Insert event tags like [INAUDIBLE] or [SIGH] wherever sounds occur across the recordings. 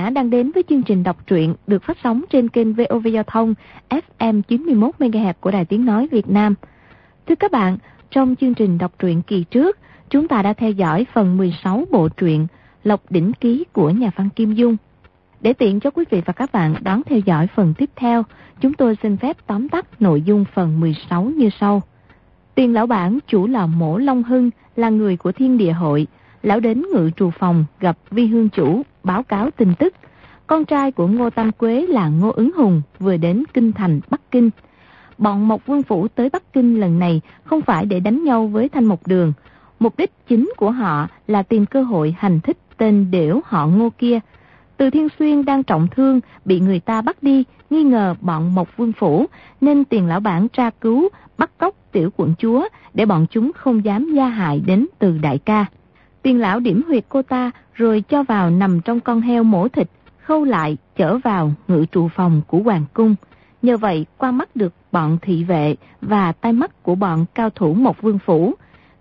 giả đang đến với chương trình đọc truyện được phát sóng trên kênh VOV Giao thông FM 91 MHz của Đài Tiếng nói Việt Nam. Thưa các bạn, trong chương trình đọc truyện kỳ trước, chúng ta đã theo dõi phần 16 bộ truyện Lộc đỉnh ký của nhà văn Kim Dung. Để tiện cho quý vị và các bạn đón theo dõi phần tiếp theo, chúng tôi xin phép tóm tắt nội dung phần 16 như sau. Tiền lão bản chủ là mổ Long Hưng là người của thiên địa hội, lão đến ngự trù phòng gặp vi hương chủ, báo cáo tin tức. Con trai của Ngô Tam Quế là Ngô Ứng Hùng vừa đến Kinh Thành, Bắc Kinh. Bọn Mộc Vương Phủ tới Bắc Kinh lần này không phải để đánh nhau với Thanh Mộc Đường. Mục đích chính của họ là tìm cơ hội hành thích tên đểu họ Ngô kia. Từ Thiên Xuyên đang trọng thương, bị người ta bắt đi, nghi ngờ bọn Mộc Vương Phủ, nên tiền lão bản tra cứu, bắt cóc tiểu quận chúa để bọn chúng không dám gia hại đến từ đại ca. Tiền lão điểm huyệt cô ta rồi cho vào nằm trong con heo mổ thịt, khâu lại chở vào ngự trụ phòng của hoàng cung. Nhờ vậy qua mắt được bọn thị vệ và tai mắt của bọn cao thủ một vương phủ.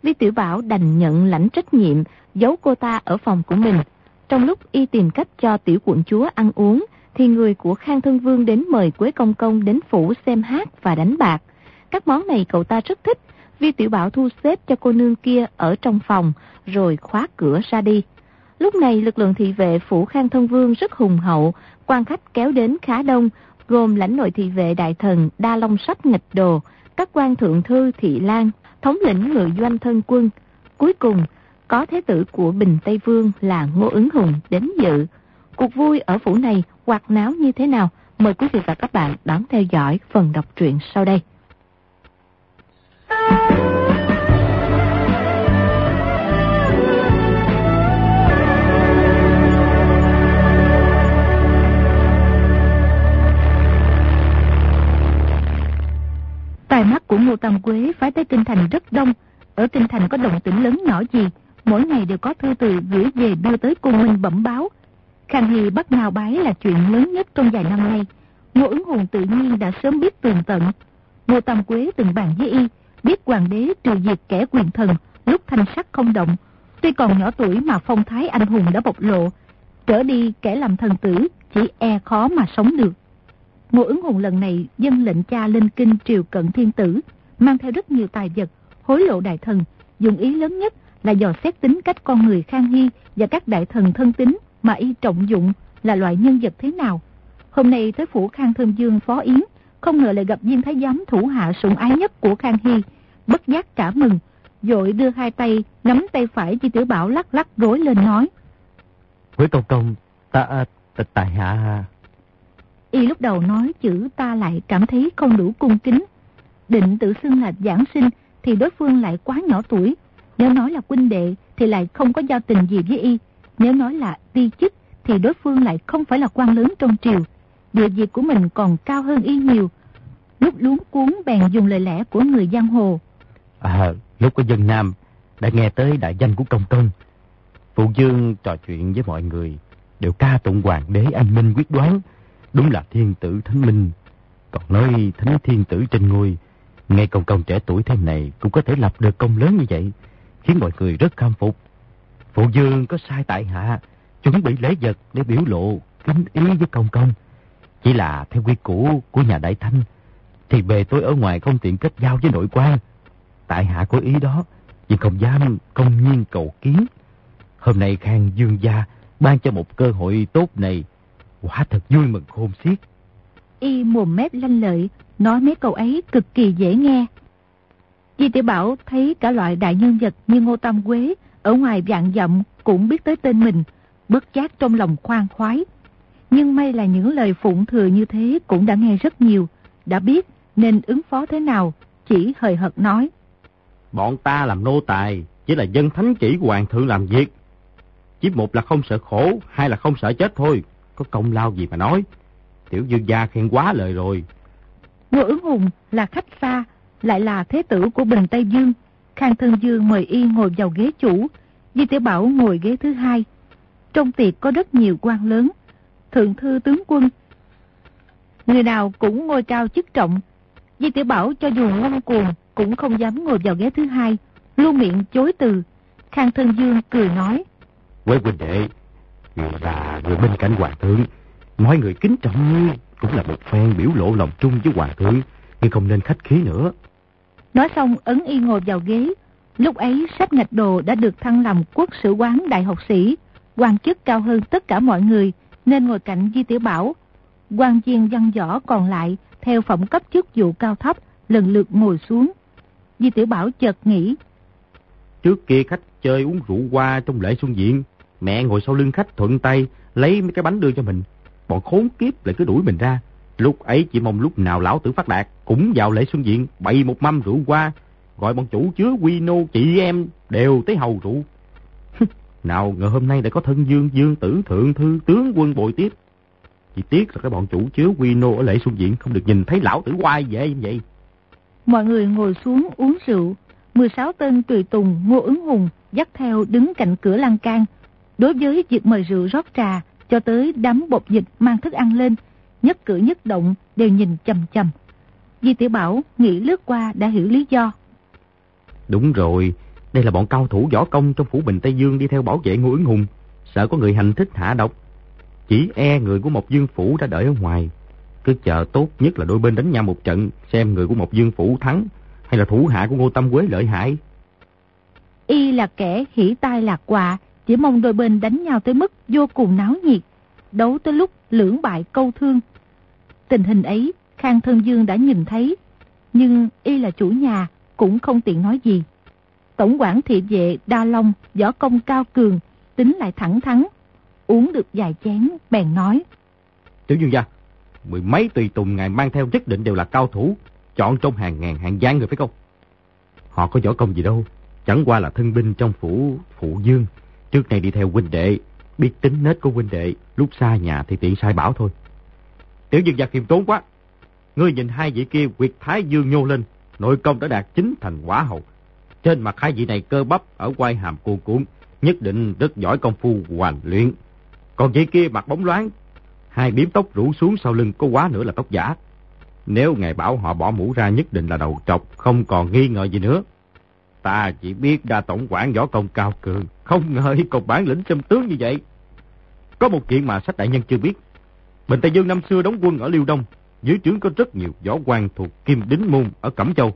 Vi Tiểu Bảo đành nhận lãnh trách nhiệm giấu cô ta ở phòng của mình. Trong lúc y tìm cách cho tiểu quận chúa ăn uống, thì người của Khang Thân Vương đến mời Quế Công Công đến phủ xem hát và đánh bạc. Các món này cậu ta rất thích, Vi Tiểu Bảo thu xếp cho cô nương kia ở trong phòng, rồi khóa cửa ra đi. Lúc này lực lượng thị vệ phủ Khang Thân Vương rất hùng hậu, quan khách kéo đến khá đông, gồm lãnh nội thị vệ đại thần Đa Long Sách nghịch đồ, các quan thượng thư thị lan, thống lĩnh ngự doanh thân quân. Cuối cùng, có thế tử của Bình Tây Vương là Ngô Ứng Hùng đến dự. Cuộc vui ở phủ này hoạt náo như thế nào? Mời quý vị và các bạn đón theo dõi phần đọc truyện sau đây. Tài mắt của Ngô Tam Quế phái tới Kinh Thành rất đông. Ở Kinh Thành có động tĩnh lớn nhỏ gì, mỗi ngày đều có thư từ gửi về đưa tới cung minh bẩm báo. Khang Hy bắt ngào bái là chuyện lớn nhất trong vài năm nay. Ngô ứng hồn tự nhiên đã sớm biết tường tận. Ngô Tam Quế từng bàn với y, biết hoàng đế trừ diệt kẻ quyền thần, lúc thanh sắc không động. Tuy còn nhỏ tuổi mà phong thái anh hùng đã bộc lộ, trở đi kẻ làm thần tử chỉ e khó mà sống được. Ngô ứng hùng lần này dân lệnh cha lên kinh triều cận thiên tử, mang theo rất nhiều tài vật, hối lộ đại thần, dùng ý lớn nhất là dò xét tính cách con người Khang Hy và các đại thần thân tín mà y trọng dụng là loại nhân vật thế nào. Hôm nay tới phủ Khang Thơm Dương phó yến, không ngờ lại gặp viên thái giám thủ hạ sủng ái nhất của Khang Hy, bất giác cả mừng, dội đưa hai tay nắm tay phải Chi Tiểu Bảo lắc lắc rối lên nói. Quế công công, ta, ta tại hạ Y lúc đầu nói chữ ta lại cảm thấy không đủ cung kính. Định tự xưng là giảng sinh thì đối phương lại quá nhỏ tuổi. Nếu nói là huynh đệ thì lại không có giao tình gì với Y. Nếu nói là ti chức thì đối phương lại không phải là quan lớn trong triều. Địa vị của mình còn cao hơn Y nhiều. Lúc luống cuốn bèn dùng lời lẽ của người giang hồ. À, lúc có dân Nam đã nghe tới đại danh của công công. Phụ Dương trò chuyện với mọi người đều ca tụng hoàng đế anh minh quyết đoán Đúng là thiên tử thánh minh. Còn nói thánh thiên tử trên ngôi, ngay công công trẻ tuổi thế này cũng có thể lập được công lớn như vậy, khiến mọi người rất khâm phục. Phụ dương có sai tại hạ, chuẩn bị lễ vật để biểu lộ kính ý với công công. Chỉ là theo quy củ của nhà đại thanh, thì bề tôi ở ngoài không tiện kết giao với nội quan. Tại hạ có ý đó, vì không dám công nhiên cầu kiến. Hôm nay Khang Dương Gia ban cho một cơ hội tốt này Quả thật vui mừng khôn xiết. Y mồm mép lanh lợi, nói mấy câu ấy cực kỳ dễ nghe. Di tiểu Bảo thấy cả loại đại nhân vật như Ngô Tam Quế ở ngoài vạn dặm cũng biết tới tên mình, bất giác trong lòng khoan khoái. Nhưng may là những lời phụng thừa như thế cũng đã nghe rất nhiều, đã biết nên ứng phó thế nào, chỉ hời hợt nói. Bọn ta làm nô tài, chỉ là dân thánh chỉ hoàng thượng làm việc. Chỉ một là không sợ khổ, hai là không sợ chết thôi có công lao gì mà nói. Tiểu dương gia khen quá lời rồi. Ngô ứng hùng là khách xa, lại là thế tử của Bình Tây Dương. Khang Thân Dương mời y ngồi vào ghế chủ, Di Tiểu Bảo ngồi ghế thứ hai. Trong tiệc có rất nhiều quan lớn, thượng thư tướng quân. Người nào cũng ngồi cao chức trọng. Di Tiểu Bảo cho dù ngông cuồng cũng không dám ngồi vào ghế thứ hai, luôn miệng chối từ. Khang Thân Dương cười nói. Quế huynh đệ, người là người bên cạnh hoàng thượng. Mọi người kính trọng ngươi cũng là một phen biểu lộ lòng trung với hoàng thượng, nhưng không nên khách khí nữa. Nói xong ấn y ngồi vào ghế. Lúc ấy sách ngạch đồ đã được thăng làm quốc sử quán đại học sĩ, quan chức cao hơn tất cả mọi người, nên ngồi cạnh Di Tiểu Bảo. quan viên văn võ còn lại, theo phẩm cấp chức vụ cao thấp, lần lượt ngồi xuống. Di Tiểu Bảo chợt nghĩ. Trước kia khách chơi uống rượu qua trong lễ xuân diện, mẹ ngồi sau lưng khách thuận tay, lấy mấy cái bánh đưa cho mình. Bọn khốn kiếp lại cứ đuổi mình ra. Lúc ấy chỉ mong lúc nào lão tử phát đạt, cũng vào lễ xuân diện, bày một mâm rượu qua, gọi bọn chủ chứa quy nô chị em đều tới hầu rượu nào ngờ hôm nay đã có thân dương dương tử thượng thư tướng quân bồi tiếp. Chỉ tiếc là cái bọn chủ chứa quy nô ở lễ xuân diện không được nhìn thấy lão tử quay về như vậy. Mọi người ngồi xuống uống rượu. 16 tên tùy tùng Ngô ứng hùng dắt theo đứng cạnh cửa lan can. Đối với việc mời rượu rót trà cho tới đám bột dịch mang thức ăn lên, nhất cử nhất động đều nhìn chầm chầm. Di Tiểu Bảo nghĩ lướt qua đã hiểu lý do. Đúng rồi, đây là bọn cao thủ võ công trong phủ Bình Tây Dương đi theo bảo vệ Ngô ứng hùng, sợ có người hành thích hạ độc. Chỉ e người của một dương phủ đã đợi ở ngoài, cứ chờ tốt nhất là đôi bên đánh nhau một trận, xem người của một dương phủ thắng, hay là thủ hạ của Ngô Tâm Quế lợi hại. Y là kẻ hỉ tai lạc quạ, chỉ mong đôi bên đánh nhau tới mức vô cùng náo nhiệt, đấu tới lúc lưỡng bại câu thương. Tình hình ấy, Khang Thân Dương đã nhìn thấy, nhưng Y là chủ nhà, cũng không tiện nói gì. Tổng quản thị vệ Đa Long, võ công cao cường, tính lại thẳng thắn, uống được vài chén, bèn nói. Tiểu Dương gia, mười mấy tùy tùng ngài mang theo nhất định đều là cao thủ, chọn trong hàng ngàn hàng gian người phải không? Họ có võ công gì đâu, chẳng qua là thân binh trong phủ phụ dương. Trước này đi theo huynh đệ, biết tính nết của huynh đệ, lúc xa nhà thì tiện sai bảo thôi. Tiểu Dương gia khiêm tốn quá. Ngươi nhìn hai vị kia quyệt thái dương nhô lên, nội công đã đạt chính thành quả hậu. Trên mặt hai vị này cơ bắp ở quai hàm cu cuốn, nhất định rất giỏi công phu hoàn luyện. Còn vị kia mặt bóng loáng, hai biếm tóc rủ xuống sau lưng có quá nữa là tóc giả. Nếu ngài bảo họ bỏ mũ ra nhất định là đầu trọc, không còn nghi ngờ gì nữa. Ta chỉ biết đa tổng quản võ công cao cường, không ngờ còn bản lĩnh châm tướng như vậy. Có một chuyện mà sách đại nhân chưa biết. Bình Tây Dương năm xưa đóng quân ở Liêu Đông, dưới trướng có rất nhiều võ quan thuộc Kim Đính Môn ở Cẩm Châu.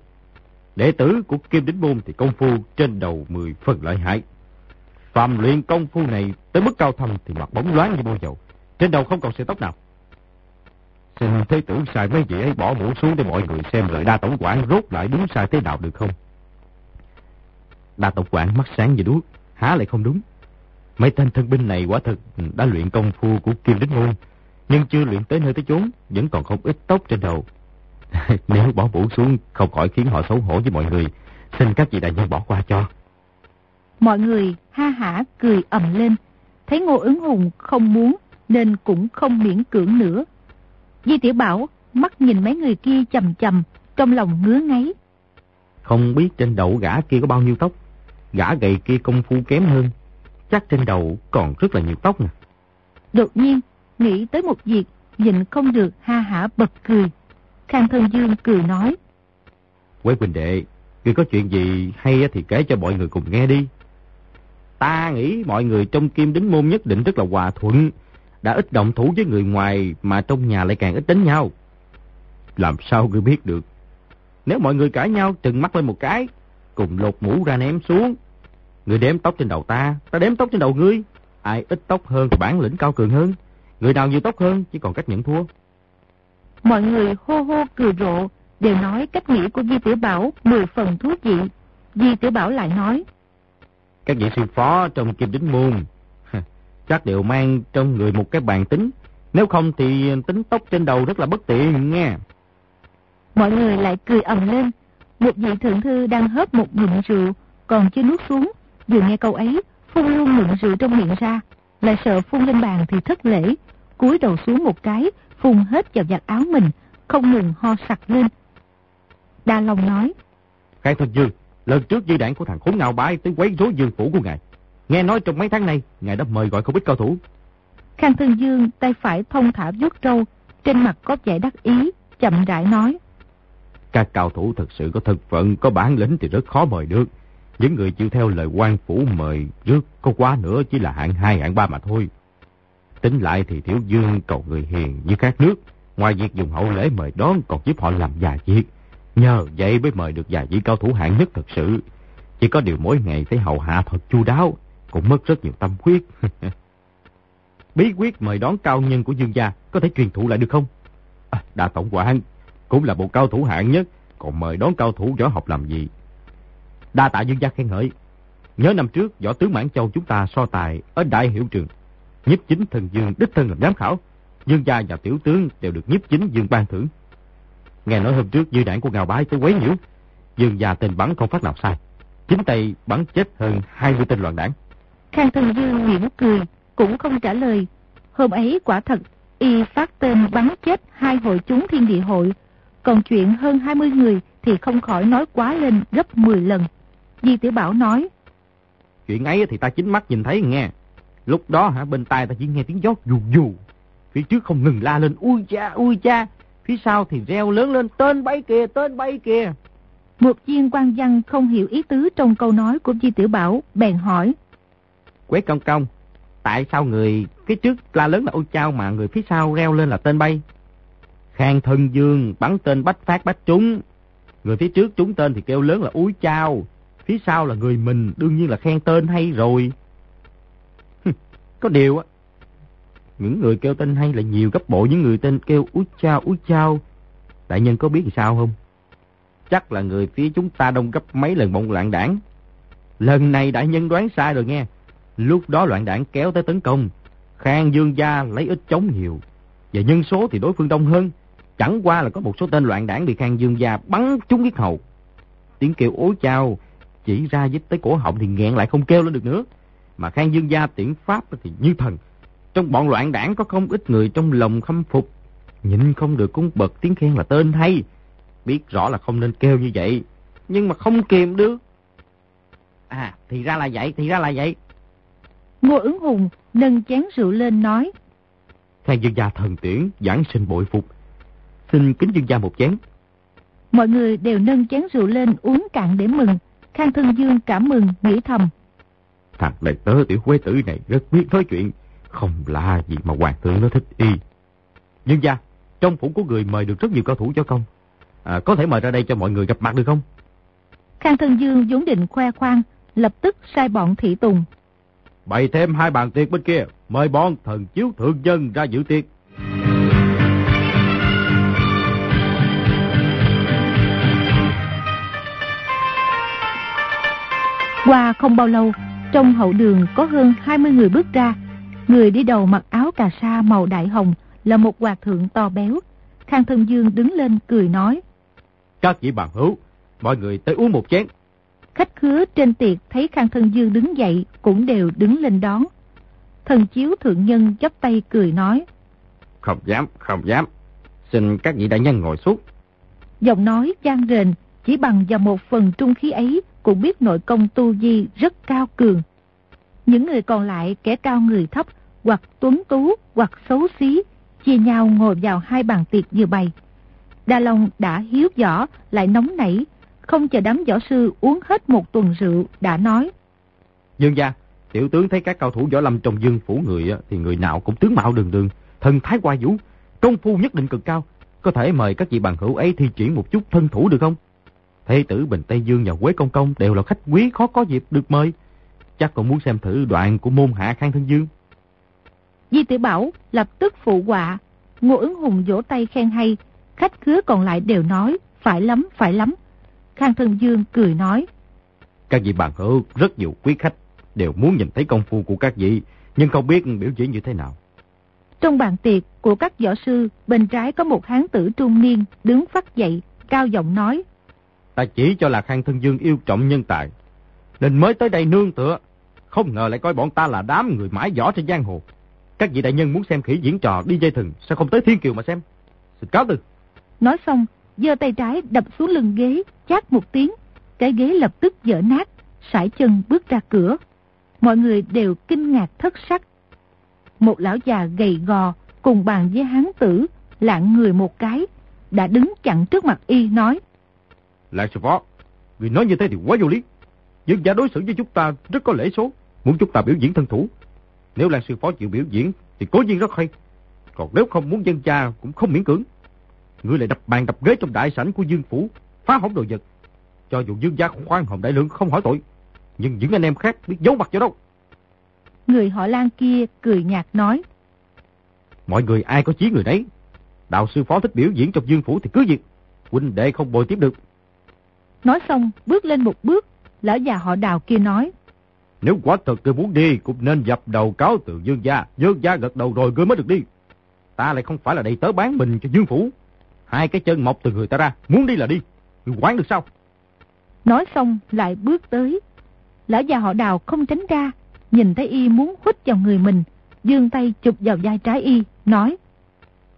Đệ tử của Kim Đính Môn thì công phu trên đầu 10 phần lợi hại. Phạm luyện công phu này tới mức cao thâm thì mặt bóng loáng như bôi dầu. Trên đầu không còn sợi tóc nào. Xin thế tử xài mấy vị ấy bỏ mũ xuống để mọi người xem lời đa tổng quản rốt lại đúng sai thế nào được không? Đa tổng quản mắt sáng như đuốc, há lại không đúng. Mấy tên thân binh này quả thực đã luyện công phu của Kim Đính Môn, nhưng chưa luyện tới nơi tới chốn, vẫn còn không ít tóc trên đầu. [LAUGHS] Nếu bỏ mũ xuống không khỏi khiến họ xấu hổ với mọi người, xin các vị đại nhân bỏ qua cho. Mọi người ha hả cười ầm lên, thấy Ngô ứng hùng không muốn nên cũng không miễn cưỡng nữa. Di Tiểu Bảo mắt nhìn mấy người kia chầm chầm, trong lòng ngứa ngáy. Không biết trên đầu gã kia có bao nhiêu tóc, gã gầy kia công phu kém hơn, chắc trên đầu còn rất là nhiều tóc nè. Đột nhiên, nghĩ tới một việc, nhìn không được ha hả bật cười. Khang Thân Dương cười nói. Quế Quỳnh Đệ, ngươi có chuyện gì hay thì kể cho mọi người cùng nghe đi. Ta nghĩ mọi người trong kim đính môn nhất định rất là hòa thuận, đã ít động thủ với người ngoài mà trong nhà lại càng ít đánh nhau. Làm sao ngươi biết được? Nếu mọi người cãi nhau trừng mắt lên một cái, cùng lột mũ ra ném xuống. Người đếm tóc trên đầu ta, ta đếm tóc trên đầu ngươi. Ai ít tóc hơn thì bản lĩnh cao cường hơn. Người nào nhiều tóc hơn chỉ còn cách nhận thua. Mọi người hô hô cười rộ, đều nói cách nghĩ của Di Tiểu Bảo mười phần thú vị. Di Tiểu Bảo lại nói. Các vị sư phó trong kim đính môn chắc đều mang trong người một cái bàn tính. Nếu không thì tính tóc trên đầu rất là bất tiện nghe. Mọi người lại cười ầm lên. Một vị thượng thư đang hớp một ngụm rượu, còn chưa nuốt xuống. Vừa nghe câu ấy, phun luôn ngụm rượu trong miệng ra. Lại sợ phun lên bàn thì thất lễ. cúi đầu xuống một cái, phun hết vào giặt áo mình, không ngừng ho sặc lên. Đa Long nói. Khai thật dương, lần trước di đảng của thằng khốn nào bái tới quấy rối dương phủ của ngài. Nghe nói trong mấy tháng nay, ngài đã mời gọi không ít cao thủ. Khang Thân Dương tay phải thông thả vuốt râu, trên mặt có vẻ đắc ý, chậm rãi nói. Các cao thủ thật sự có thân phận, có bản lĩnh thì rất khó mời được. Những người chịu theo lời quan phủ mời trước có quá nữa chỉ là hạng hai hạng ba mà thôi. Tính lại thì Tiểu Dương cầu người hiền như các nước. Ngoài việc dùng hậu lễ mời đón còn giúp họ làm già việc. Nhờ vậy mới mời được vài vị cao thủ hạng nhất thật sự. Chỉ có điều mỗi ngày thấy hậu hạ thật chu đáo, cũng mất rất nhiều tâm huyết. [LAUGHS] Bí quyết mời đón cao nhân của Dương gia có thể truyền thụ lại được không? À, đa tổng quản, cũng là một cao thủ hạng nhất, còn mời đón cao thủ võ học làm gì? Đa tạ Dương gia khen ngợi. Nhớ năm trước, võ tướng Mãn Châu chúng ta so tài ở Đại Hiệu Trường. Nhiếp chính thần Dương đích thân làm giám khảo. Dương gia và tiểu tướng đều được nhiếp chính Dương ban thưởng. Nghe nói hôm trước dư đảng của Ngào Bái tới quấy nhiễu. Dương gia tên bắn không phát nào sai. Chính tay bắn chết hơn 20 tên loạn đảng. Khang Thần Dương mỉm cười, cũng không trả lời. Hôm ấy quả thật, y phát tên bắn chết hai hội chúng thiên địa hội. Còn chuyện hơn 20 người thì không khỏi nói quá lên gấp 10 lần. Di Tiểu Bảo nói. Chuyện ấy thì ta chính mắt nhìn thấy nghe. Lúc đó hả bên tai ta chỉ nghe tiếng gió dù dù. Phía trước không ngừng la lên ui cha ui cha. Phía sau thì reo lớn lên tên bay kìa tên bay kìa. Một viên quan văn không hiểu ý tứ trong câu nói của Di Tiểu Bảo bèn hỏi. Quế công công, tại sao người phía trước la lớn là ôi chao mà người phía sau reo lên là tên bay? Khang thân dương bắn tên bách phát bách trúng. Người phía trước trúng tên thì kêu lớn là úi chao. Phía sau là người mình đương nhiên là khen tên hay rồi. Có điều á, những người kêu tên hay là nhiều gấp bộ những người tên kêu úi chao úi chao. Đại nhân có biết thì sao không? Chắc là người phía chúng ta đông gấp mấy lần bọn loạn đảng. Lần này đại nhân đoán sai rồi nghe. Lúc đó loạn đảng kéo tới tấn công. Khang Dương Gia lấy ít chống nhiều. Và nhân số thì đối phương đông hơn. Chẳng qua là có một số tên loạn đảng bị Khang Dương Gia bắn trúng huyết hầu. Tiếng kêu ối chao chỉ ra dít tới cổ họng thì nghẹn lại không kêu lên được nữa. Mà Khang Dương Gia tiễn Pháp thì như thần. Trong bọn loạn đảng có không ít người trong lòng khâm phục. Nhìn không được cũng bật tiếng khen là tên hay. Biết rõ là không nên kêu như vậy. Nhưng mà không kìm được. À, thì ra là vậy, thì ra là vậy. Ngô ứng hùng nâng chén rượu lên nói. Khang Dương Gia thần tiễn, giảng sinh bội phục. Xin kính Dương Gia một chén. Mọi người đều nâng chén rượu lên uống cạn để mừng. Khang Thân Dương cảm mừng, nghĩ thầm. Thằng đệ tớ tiểu quế tử này rất biết nói chuyện. Không lạ gì mà hoàng thượng nó thích y. Dương gia, trong phủ của người mời được rất nhiều cao thủ cho công. À, có thể mời ra đây cho mọi người gặp mặt được không? Khang Thân Dương vốn định khoe khoang, lập tức sai bọn thị tùng. Bày thêm hai bàn tiệc bên kia, mời bọn thần chiếu thượng dân ra dự tiệc. Qua không bao lâu, trong hậu đường có hơn 20 người bước ra. Người đi đầu mặc áo cà sa màu đại hồng là một hòa thượng to béo. Khang Thân Dương đứng lên cười nói. Các vị bạn hữu, mọi người tới uống một chén. Khách khứa trên tiệc thấy Khang Thân Dương đứng dậy cũng đều đứng lên đón. Thần chiếu thượng nhân chắp tay cười nói. Không dám, không dám. Xin các vị đại nhân ngồi xuống. Giọng nói gian rền, chỉ bằng vào một phần trung khí ấy cũng biết nội công tu di rất cao cường. Những người còn lại kẻ cao người thấp, hoặc tuấn tú, hoặc xấu xí, chia nhau ngồi vào hai bàn tiệc vừa bày. Đa Long đã hiếu võ, lại nóng nảy, không chờ đám võ sư uống hết một tuần rượu, đã nói. Dương gia, tiểu tướng thấy các cao thủ võ lâm trong dương phủ người thì người nào cũng tướng mạo đường đường, thần thái qua vũ, công phu nhất định cực cao. Có thể mời các vị bằng hữu ấy thi triển một chút thân thủ được không? Thế tử Bình Tây Dương và Quế Công Công đều là khách quý khó có dịp được mời. Chắc còn muốn xem thử đoạn của môn hạ Khang Thân Dương. Di Tử Bảo lập tức phụ họa. Ngô ứng hùng vỗ tay khen hay. Khách khứa còn lại đều nói, phải lắm, phải lắm. Khang Thân Dương cười nói. Các vị bạn hữu rất nhiều quý khách đều muốn nhìn thấy công phu của các vị, nhưng không biết biểu diễn như thế nào. Trong bàn tiệc của các võ sư, bên trái có một hán tử trung niên đứng phát dậy, cao giọng nói. Ta chỉ cho là Khang Thân Dương yêu trọng nhân tài, nên mới tới đây nương tựa. Không ngờ lại coi bọn ta là đám người mãi võ trên giang hồ. Các vị đại nhân muốn xem khỉ diễn trò đi dây thừng, sao không tới Thiên Kiều mà xem? Xin cáo từ. Nói xong, giơ tay trái đập xuống lưng ghế, chát một tiếng. Cái ghế lập tức dở nát, sải chân bước ra cửa. Mọi người đều kinh ngạc thất sắc. Một lão già gầy gò cùng bàn với hán tử, lạng người một cái, đã đứng chặn trước mặt y nói. Lại sư phó, người nói như thế thì quá vô lý. Dương gia đối xử với chúng ta rất có lễ số, muốn chúng ta biểu diễn thân thủ. Nếu là sư phó chịu biểu diễn thì cố nhiên rất hay. Còn nếu không muốn dân cha cũng không miễn cưỡng. Ngươi lại đập bàn đập ghế trong đại sảnh của Dương Phủ, phá hỏng đồ vật. Cho dù Dương gia khoan hồng đại lượng không hỏi tội, nhưng những anh em khác biết giấu mặt cho đâu. Người họ Lan kia cười nhạt nói. Mọi người ai có chí người đấy. Đạo sư phó thích biểu diễn trong Dương Phủ thì cứ việc. Huynh đệ không bồi tiếp được. Nói xong, bước lên một bước, lão già họ đào kia nói. Nếu quả thật ngươi muốn đi, cũng nên dập đầu cáo từ Dương gia. Dương gia gật đầu rồi ngươi mới được đi. Ta lại không phải là đầy tớ bán mình cho Dương Phủ. Hai cái chân mọc từ người ta ra, muốn đi là đi. Ngươi quán được sao? Nói xong lại bước tới. Lão già họ đào không tránh ra, nhìn thấy y muốn hút vào người mình, dương tay chụp vào vai trái y, nói.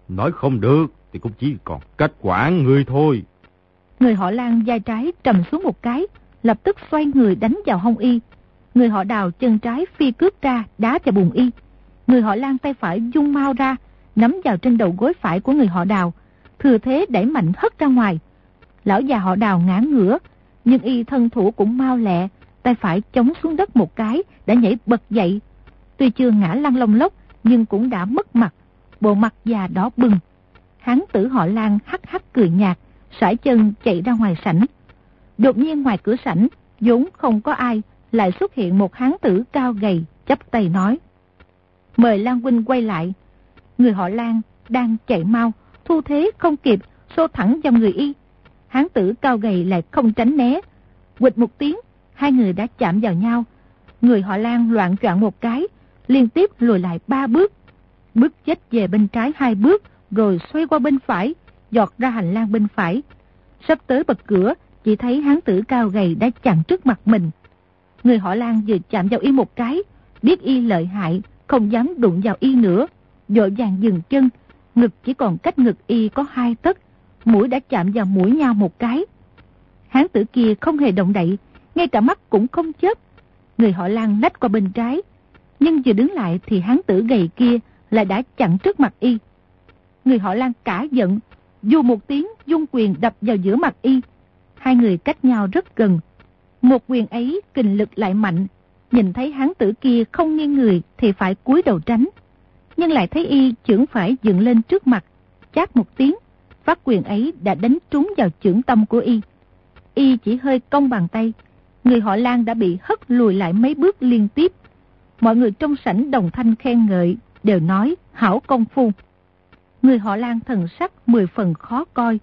Nói không được, thì cũng chỉ còn cách quản người thôi. Người họ Lan vai trái trầm xuống một cái, lập tức xoay người đánh vào hông y. Người họ đào chân trái phi cướp ra, đá vào bụng y. Người họ Lan tay phải dung mau ra, nắm vào trên đầu gối phải của người họ đào, thừa thế đẩy mạnh hất ra ngoài. Lão già họ đào ngã ngửa, nhưng y thân thủ cũng mau lẹ, tay phải chống xuống đất một cái, đã nhảy bật dậy. Tuy chưa ngã lăn lông lốc, nhưng cũng đã mất mặt, bộ mặt già đỏ bừng. Hán tử họ Lan hắc hắc cười nhạt, sải chân chạy ra ngoài sảnh. Đột nhiên ngoài cửa sảnh, vốn không có ai, lại xuất hiện một hán tử cao gầy, chắp tay nói. Mời Lan Huynh quay lại. Người họ Lan đang chạy mau, thu thế không kịp, xô thẳng vào người y. Hán tử cao gầy lại không tránh né. Quịch một tiếng, hai người đã chạm vào nhau. Người họ Lan loạn troạn một cái, liên tiếp lùi lại ba bước. Bước chết về bên trái hai bước, rồi xoay qua bên phải, giọt ra hành lang bên phải. Sắp tới bật cửa, chỉ thấy hán tử cao gầy đã chặn trước mặt mình. Người họ Lan vừa chạm vào y một cái, biết y lợi hại, không dám đụng vào y nữa. Dội vàng dừng chân, ngực chỉ còn cách ngực y có hai tấc, mũi đã chạm vào mũi nhau một cái. Hán tử kia không hề động đậy, ngay cả mắt cũng không chớp. Người họ Lan nách qua bên trái, nhưng vừa đứng lại thì hán tử gầy kia lại đã chặn trước mặt y. Người họ Lan cả giận, dù một tiếng dung quyền đập vào giữa mặt y. Hai người cách nhau rất gần. Một quyền ấy kình lực lại mạnh, nhìn thấy hán tử kia không nghiêng người thì phải cúi đầu tránh. Nhưng lại thấy y chưởng phải dựng lên trước mặt, chát một tiếng, phát quyền ấy đã đánh trúng vào chưởng tâm của y. Y chỉ hơi cong bàn tay, người họ Lan đã bị hất lùi lại mấy bước liên tiếp. Mọi người trong sảnh đồng thanh khen ngợi, đều nói hảo công phu. Người họ Lan thần sắc mười phần khó coi,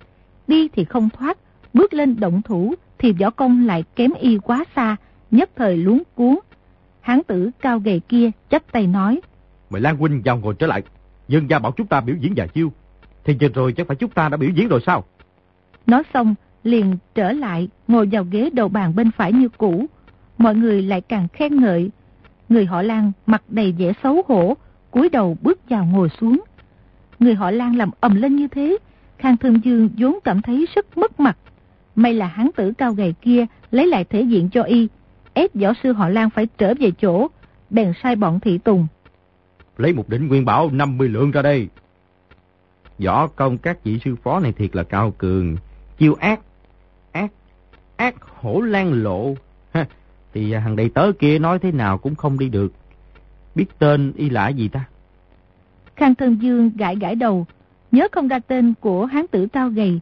đi thì không thoát, bước lên động thủ thì võ công lại kém y quá xa, nhất thời luống cuốn. Hán tử cao gầy kia chắp tay nói. Mời Lan Huynh vào ngồi trở lại, dân gia bảo chúng ta biểu diễn vài chiêu. Thì giờ rồi chắc phải chúng ta đã biểu diễn rồi sao? Nói xong, liền trở lại ngồi vào ghế đầu bàn bên phải như cũ. Mọi người lại càng khen ngợi. Người họ Lan mặt đầy vẻ xấu hổ, cúi đầu bước vào ngồi xuống. Người họ Lan làm ầm lên như thế, Khang Thương Dương vốn cảm thấy rất mất mặt. May là hán tử cao gầy kia lấy lại thể diện cho y, ép võ sư họ Lan phải trở về chỗ, bèn sai bọn thị tùng. Lấy một đỉnh nguyên bảo 50 lượng ra đây. Võ công các vị sư phó này thiệt là cao cường, chiêu ác, ác, ác hổ lan lộ. Ha, thì hằng đầy tớ kia nói thế nào cũng không đi được. Biết tên y là gì ta? Khang Thân Dương gãi gãi đầu, nhớ không ra tên của hán tử cao gầy.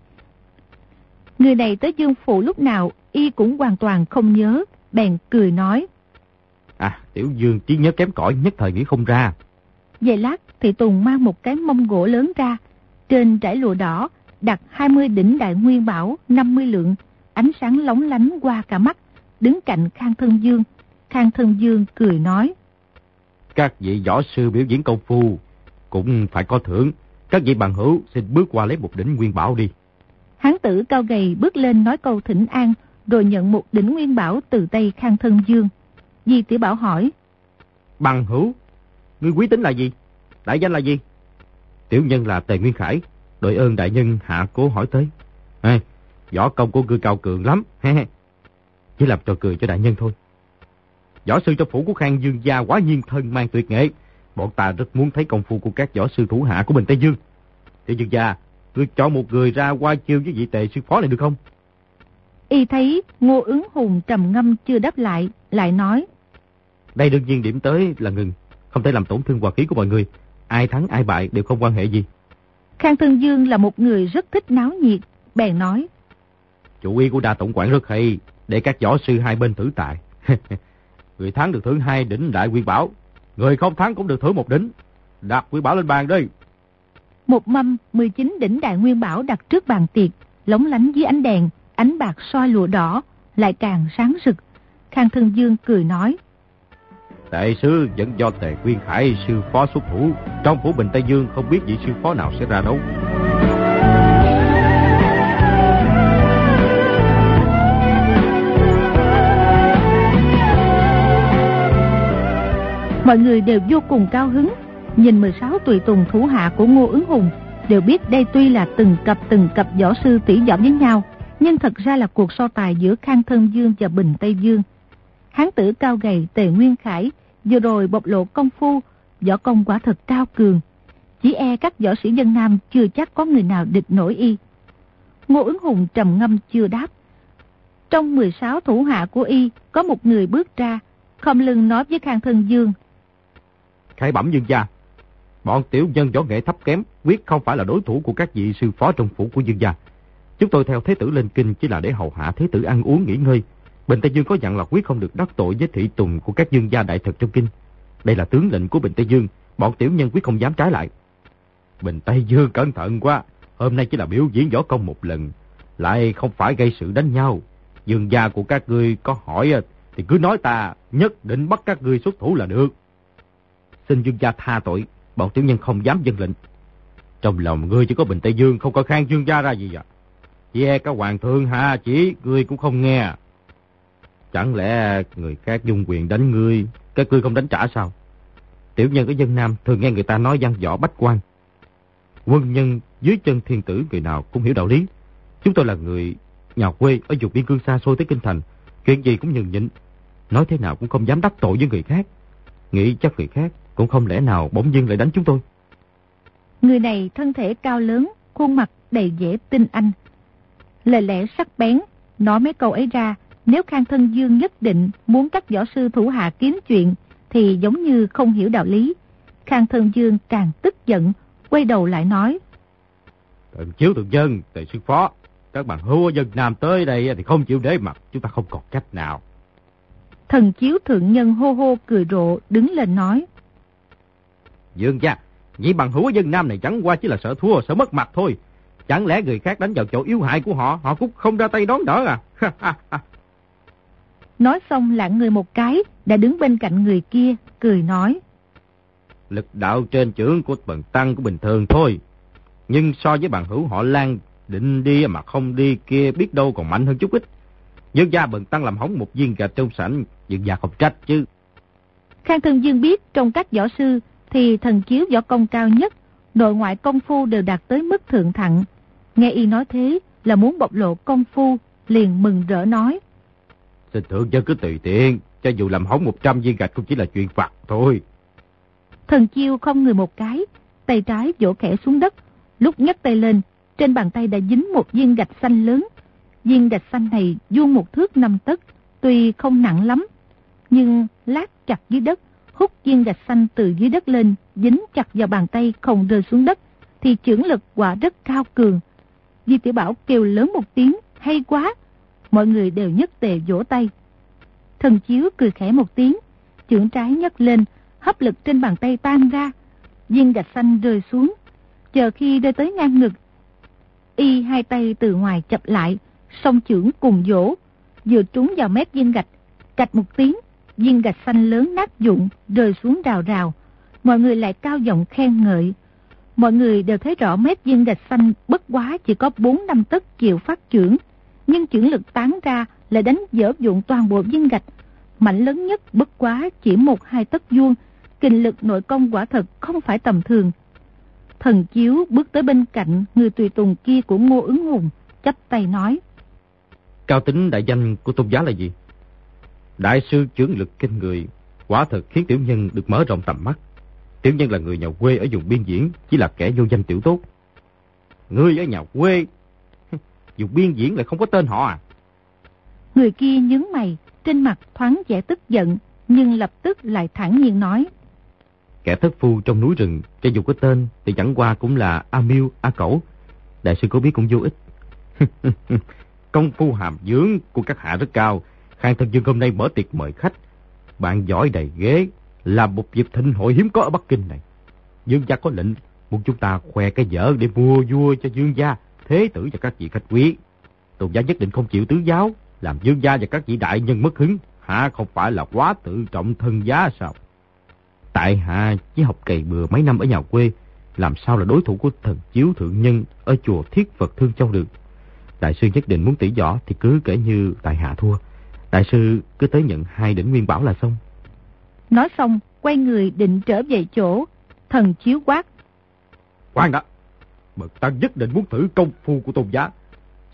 Người này tới Dương Phụ lúc nào y cũng hoàn toàn không nhớ, bèn cười nói. À, Tiểu Dương trí nhớ kém cỏi nhất thời nghĩ không ra. Về lát thì Tùng mang một cái mông gỗ lớn ra, trên trải lụa đỏ đặt 20 đỉnh đại nguyên bảo 50 lượng, ánh sáng lóng lánh qua cả mắt, đứng cạnh Khang Thân Dương. Khang Thân Dương cười nói. Các vị võ sư biểu diễn công phu cũng phải có thưởng. Các vị bằng hữu xin bước qua lấy một đỉnh nguyên bảo đi. Hán tử cao gầy bước lên nói câu thỉnh an, rồi nhận một đỉnh nguyên bảo từ tay Khang Thân Dương. Di Tiểu Bảo hỏi. Bằng hữu, ngươi quý tính là gì? Đại danh là gì? Tiểu nhân là Tề Nguyên Khải, đội ơn đại nhân hạ cố hỏi tới. À, võ công của ngươi cao cường lắm, chỉ làm trò cười cho đại nhân thôi. Võ sư trong phủ của Khang Dương gia quá nhiên thân mang tuyệt nghệ. Bọn ta rất muốn thấy công phu của các võ sư thủ hạ của Bình Tây Dương. Tiểu Dương gia, ngươi chọn một người ra qua chiêu với vị tề sư phó này được không? Y thấy Ngô ứng hùng trầm ngâm chưa đáp lại, lại nói. Đây đương nhiên điểm tới là ngừng. không thể làm tổn thương hòa khí của mọi người. Ai thắng ai bại đều không quan hệ gì. Khang Thân Dương là một người rất thích náo nhiệt, bèn nói. Chủ ý của đa tổng quản rất hay, để các võ sư hai bên thử tài. [LAUGHS] người thắng được thưởng hai đỉnh đại quy bảo, người không thắng cũng được thưởng một đỉnh. Đặt quy bảo lên bàn đây. Một mâm 19 đỉnh đại nguyên bảo đặt trước bàn tiệc, lóng lánh dưới ánh đèn, ánh bạc soi lụa đỏ, lại càng sáng rực. Khang Thân Dương cười nói. Đại sứ vẫn do Tề Quyên Khải sư phó xuất thủ. Trong phủ Bình Tây Dương không biết vị sư phó nào sẽ ra đâu. Mọi người đều vô cùng cao hứng, nhìn 16 tùy tùng thủ hạ của Ngô Ứng Hùng, đều biết đây tuy là từng cặp từng cặp võ sư tỉ võ với nhau, nhưng thật ra là cuộc so tài giữa Khang Thân Dương và Bình Tây Dương. Hán tử cao gầy Tề Nguyên Khải vừa rồi bộc lộ công phu, võ công quả thật cao cường. Chỉ e các võ sĩ dân Nam chưa chắc có người nào địch nổi y. Ngô ứng hùng trầm ngâm chưa đáp. Trong 16 thủ hạ của y, có một người bước ra, không lưng nói với Khang Thân Dương. Khải bẩm dương gia, bọn tiểu nhân võ nghệ thấp kém, quyết không phải là đối thủ của các vị sư phó trong phủ của dương gia. Chúng tôi theo thế tử lên kinh chỉ là để hầu hạ thế tử ăn uống nghỉ ngơi, Bình Tây Dương có dặn là quyết không được đắc tội với thị tùng của các dương gia đại thực trong kinh. Đây là tướng lệnh của Bình Tây Dương, bọn tiểu nhân quyết không dám trái lại. Bình Tây Dương cẩn thận quá, hôm nay chỉ là biểu diễn võ công một lần, lại không phải gây sự đánh nhau. Dương gia của các ngươi có hỏi thì cứ nói ta nhất định bắt các ngươi xuất thủ là được. Xin dương gia tha tội, bọn tiểu nhân không dám dân lệnh. Trong lòng ngươi chỉ có Bình Tây Dương, không có khang dương gia ra gì vậy? Ve các hoàng thượng hạ chỉ, ngươi cũng không nghe. À? Chẳng lẽ người khác dung quyền đánh ngươi, các ngươi không đánh trả sao? Tiểu nhân ở dân Nam thường nghe người ta nói văn võ bách quan. Quân nhân dưới chân thiên tử người nào cũng hiểu đạo lý. Chúng tôi là người nhà quê ở vùng biên cương xa xôi tới kinh thành. Chuyện gì cũng nhường nhịn. Nói thế nào cũng không dám đắc tội với người khác. Nghĩ chắc người khác cũng không lẽ nào bỗng dưng lại đánh chúng tôi. Người này thân thể cao lớn, khuôn mặt đầy vẻ tinh anh. Lời lẽ sắc bén, nói mấy câu ấy ra nếu Khang Thân Dương nhất định muốn các võ sư thủ hạ kiếm chuyện thì giống như không hiểu đạo lý. Khang Thân Dương càng tức giận, quay đầu lại nói. Thần chiếu thượng dân, tề sư phó, các bạn hưu dân Nam tới đây thì không chịu để mặt, chúng ta không còn cách nào. Thần chiếu thượng nhân hô hô cười rộ, đứng lên nói. Dương gia, nhị bằng hữu dân Nam này chẳng qua chỉ là sợ thua, sợ mất mặt thôi. Chẳng lẽ người khác đánh vào chỗ yếu hại của họ, họ cũng không ra tay đón đỡ à? [LAUGHS] Nói xong lạng người một cái, đã đứng bên cạnh người kia, cười nói. Lực đạo trên trưởng của bần tăng của bình thường thôi. Nhưng so với bằng hữu họ Lan định đi mà không đi kia biết đâu còn mạnh hơn chút ít. Dương gia bần tăng làm hỏng một viên gạch trong sảnh, dương gia không trách chứ. Khang Thân Dương biết trong các võ sư thì thần chiếu võ công cao nhất, nội ngoại công phu đều đạt tới mức thượng thặng. Nghe y nói thế là muốn bộc lộ công phu, liền mừng rỡ nói. Xin thượng dân cứ tùy tiện, cho dù làm hỏng 100 viên gạch cũng chỉ là chuyện vặt thôi. Thần chiêu không người một cái, tay trái vỗ khẽ xuống đất, lúc nhấc tay lên, trên bàn tay đã dính một viên gạch xanh lớn. Viên gạch xanh này vuông một thước năm tấc, tuy không nặng lắm, nhưng lát chặt dưới đất, hút viên gạch xanh từ dưới đất lên, dính chặt vào bàn tay không rơi xuống đất, thì trưởng lực quả rất cao cường. Di tiểu Bảo kêu lớn một tiếng, hay quá, mọi người đều nhất tề vỗ tay. Thần chiếu cười khẽ một tiếng, chưởng trái nhấc lên, hấp lực trên bàn tay tan ra, viên gạch xanh rơi xuống. Chờ khi rơi tới ngang ngực, y hai tay từ ngoài chập lại, song chưởng cùng vỗ, vừa trúng vào mép viên gạch, cạch một tiếng, viên gạch xanh lớn nát dụng, rơi xuống rào rào. Mọi người lại cao giọng khen ngợi. Mọi người đều thấy rõ mép viên gạch xanh bất quá chỉ có 4 năm tấc chịu phát trưởng, nhưng chuyển lực tán ra lại đánh dở dụng toàn bộ viên gạch. Mạnh lớn nhất bất quá chỉ một hai tấc vuông, kinh lực nội công quả thật không phải tầm thường. Thần chiếu bước tới bên cạnh người tùy tùng kia của Ngô ứng hùng, chắp tay nói. Cao tính đại danh của tôn giá là gì? Đại sư trưởng lực kinh người, quả thật khiến tiểu nhân được mở rộng tầm mắt. Tiểu nhân là người nhà quê ở vùng biên diễn, chỉ là kẻ vô danh tiểu tốt. Ngươi ở nhà quê [LAUGHS] dù biên diễn lại không có tên họ à. Người kia nhướng mày, trên mặt thoáng vẻ tức giận, nhưng lập tức lại thẳng nhiên nói. Kẻ thất phu trong núi rừng, cho dù có tên thì chẳng qua cũng là A Miêu, A Cẩu. Đại sư có biết cũng vô ích. [LAUGHS] Công phu hàm dưỡng của các hạ rất cao. Khang Thân Dương hôm nay mở tiệc mời khách. Bạn giỏi đầy ghế, là một dịp thịnh hội hiếm có ở Bắc Kinh này. Dương gia có lệnh, muốn chúng ta khoe cái dở để mua vua cho Dương gia, thế tử và các vị khách quý. Tôn gia nhất định không chịu tứ giáo, làm Dương gia và các vị đại nhân mất hứng. Hạ không phải là quá tự trọng thân giá sao? Tại hạ chỉ học cày bừa mấy năm ở nhà quê, làm sao là đối thủ của thần chiếu thượng nhân ở chùa Thiết Phật Thương Châu được. Đại sư nhất định muốn tỉ võ thì cứ kể như tại hạ thua. Đại sư cứ tới nhận hai đỉnh nguyên bảo là xong. Nói xong, quay người định trở về chỗ, thần chiếu quát. Khoan đã, bậc ta nhất định muốn thử công phu của tôn giá.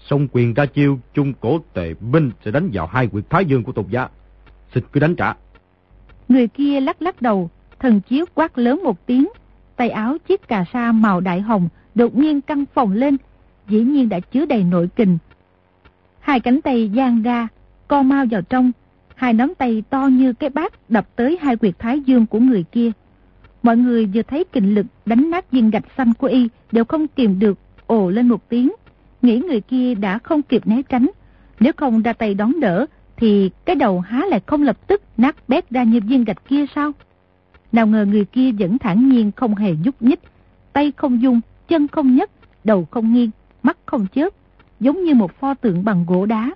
Song quyền ra chiêu, trung cổ tề binh sẽ đánh vào hai quyệt thái dương của tôn giá. Xin cứ đánh trả. Người kia lắc lắc đầu, thần chiếu quát lớn một tiếng, tay áo chiếc cà sa màu đại hồng đột nhiên căng phồng lên, dĩ nhiên đã chứa đầy nội kình. Hai cánh tay giang ra, co mau vào trong, hai nắm tay to như cái bát đập tới hai quyệt thái dương của người kia. Mọi người vừa thấy kình lực đánh nát viên gạch xanh của y đều không kìm được, ồ lên một tiếng. Nghĩ người kia đã không kịp né tránh. Nếu không ra tay đón đỡ, thì cái đầu há lại không lập tức nát bét ra như viên gạch kia sao? Nào ngờ người kia vẫn thản nhiên không hề nhúc nhích, tay không dung, chân không nhấc, đầu không nghiêng, mắt không chớp, giống như một pho tượng bằng gỗ đá.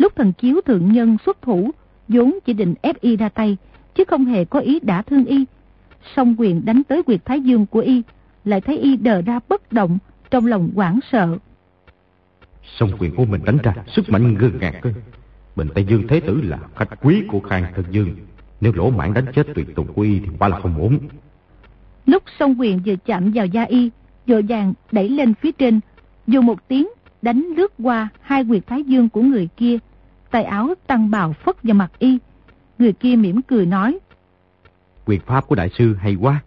Lúc thần chiếu thượng nhân xuất thủ, vốn chỉ định ép y ra tay, chứ không hề có ý đả thương y. Song quyền đánh tới quyệt thái dương của y, lại thấy y đờ ra bất động, trong lòng hoảng sợ. Song quyền của mình đánh ra, sức mạnh ngơ ngạt cơ. Bình Tây Dương Thế Tử là khách quý của Khang Thân Dương. Nếu lỗ mãn đánh chết tuyệt tùng của y thì quả là không ổn. Lúc song quyền vừa chạm vào da y, dội vàng đẩy lên phía trên, dù một tiếng đánh lướt qua hai quyệt thái dương của người kia, tay áo tăng bào phất vào mặt y. Người kia mỉm cười nói. Quyền pháp của đại sư hay quá.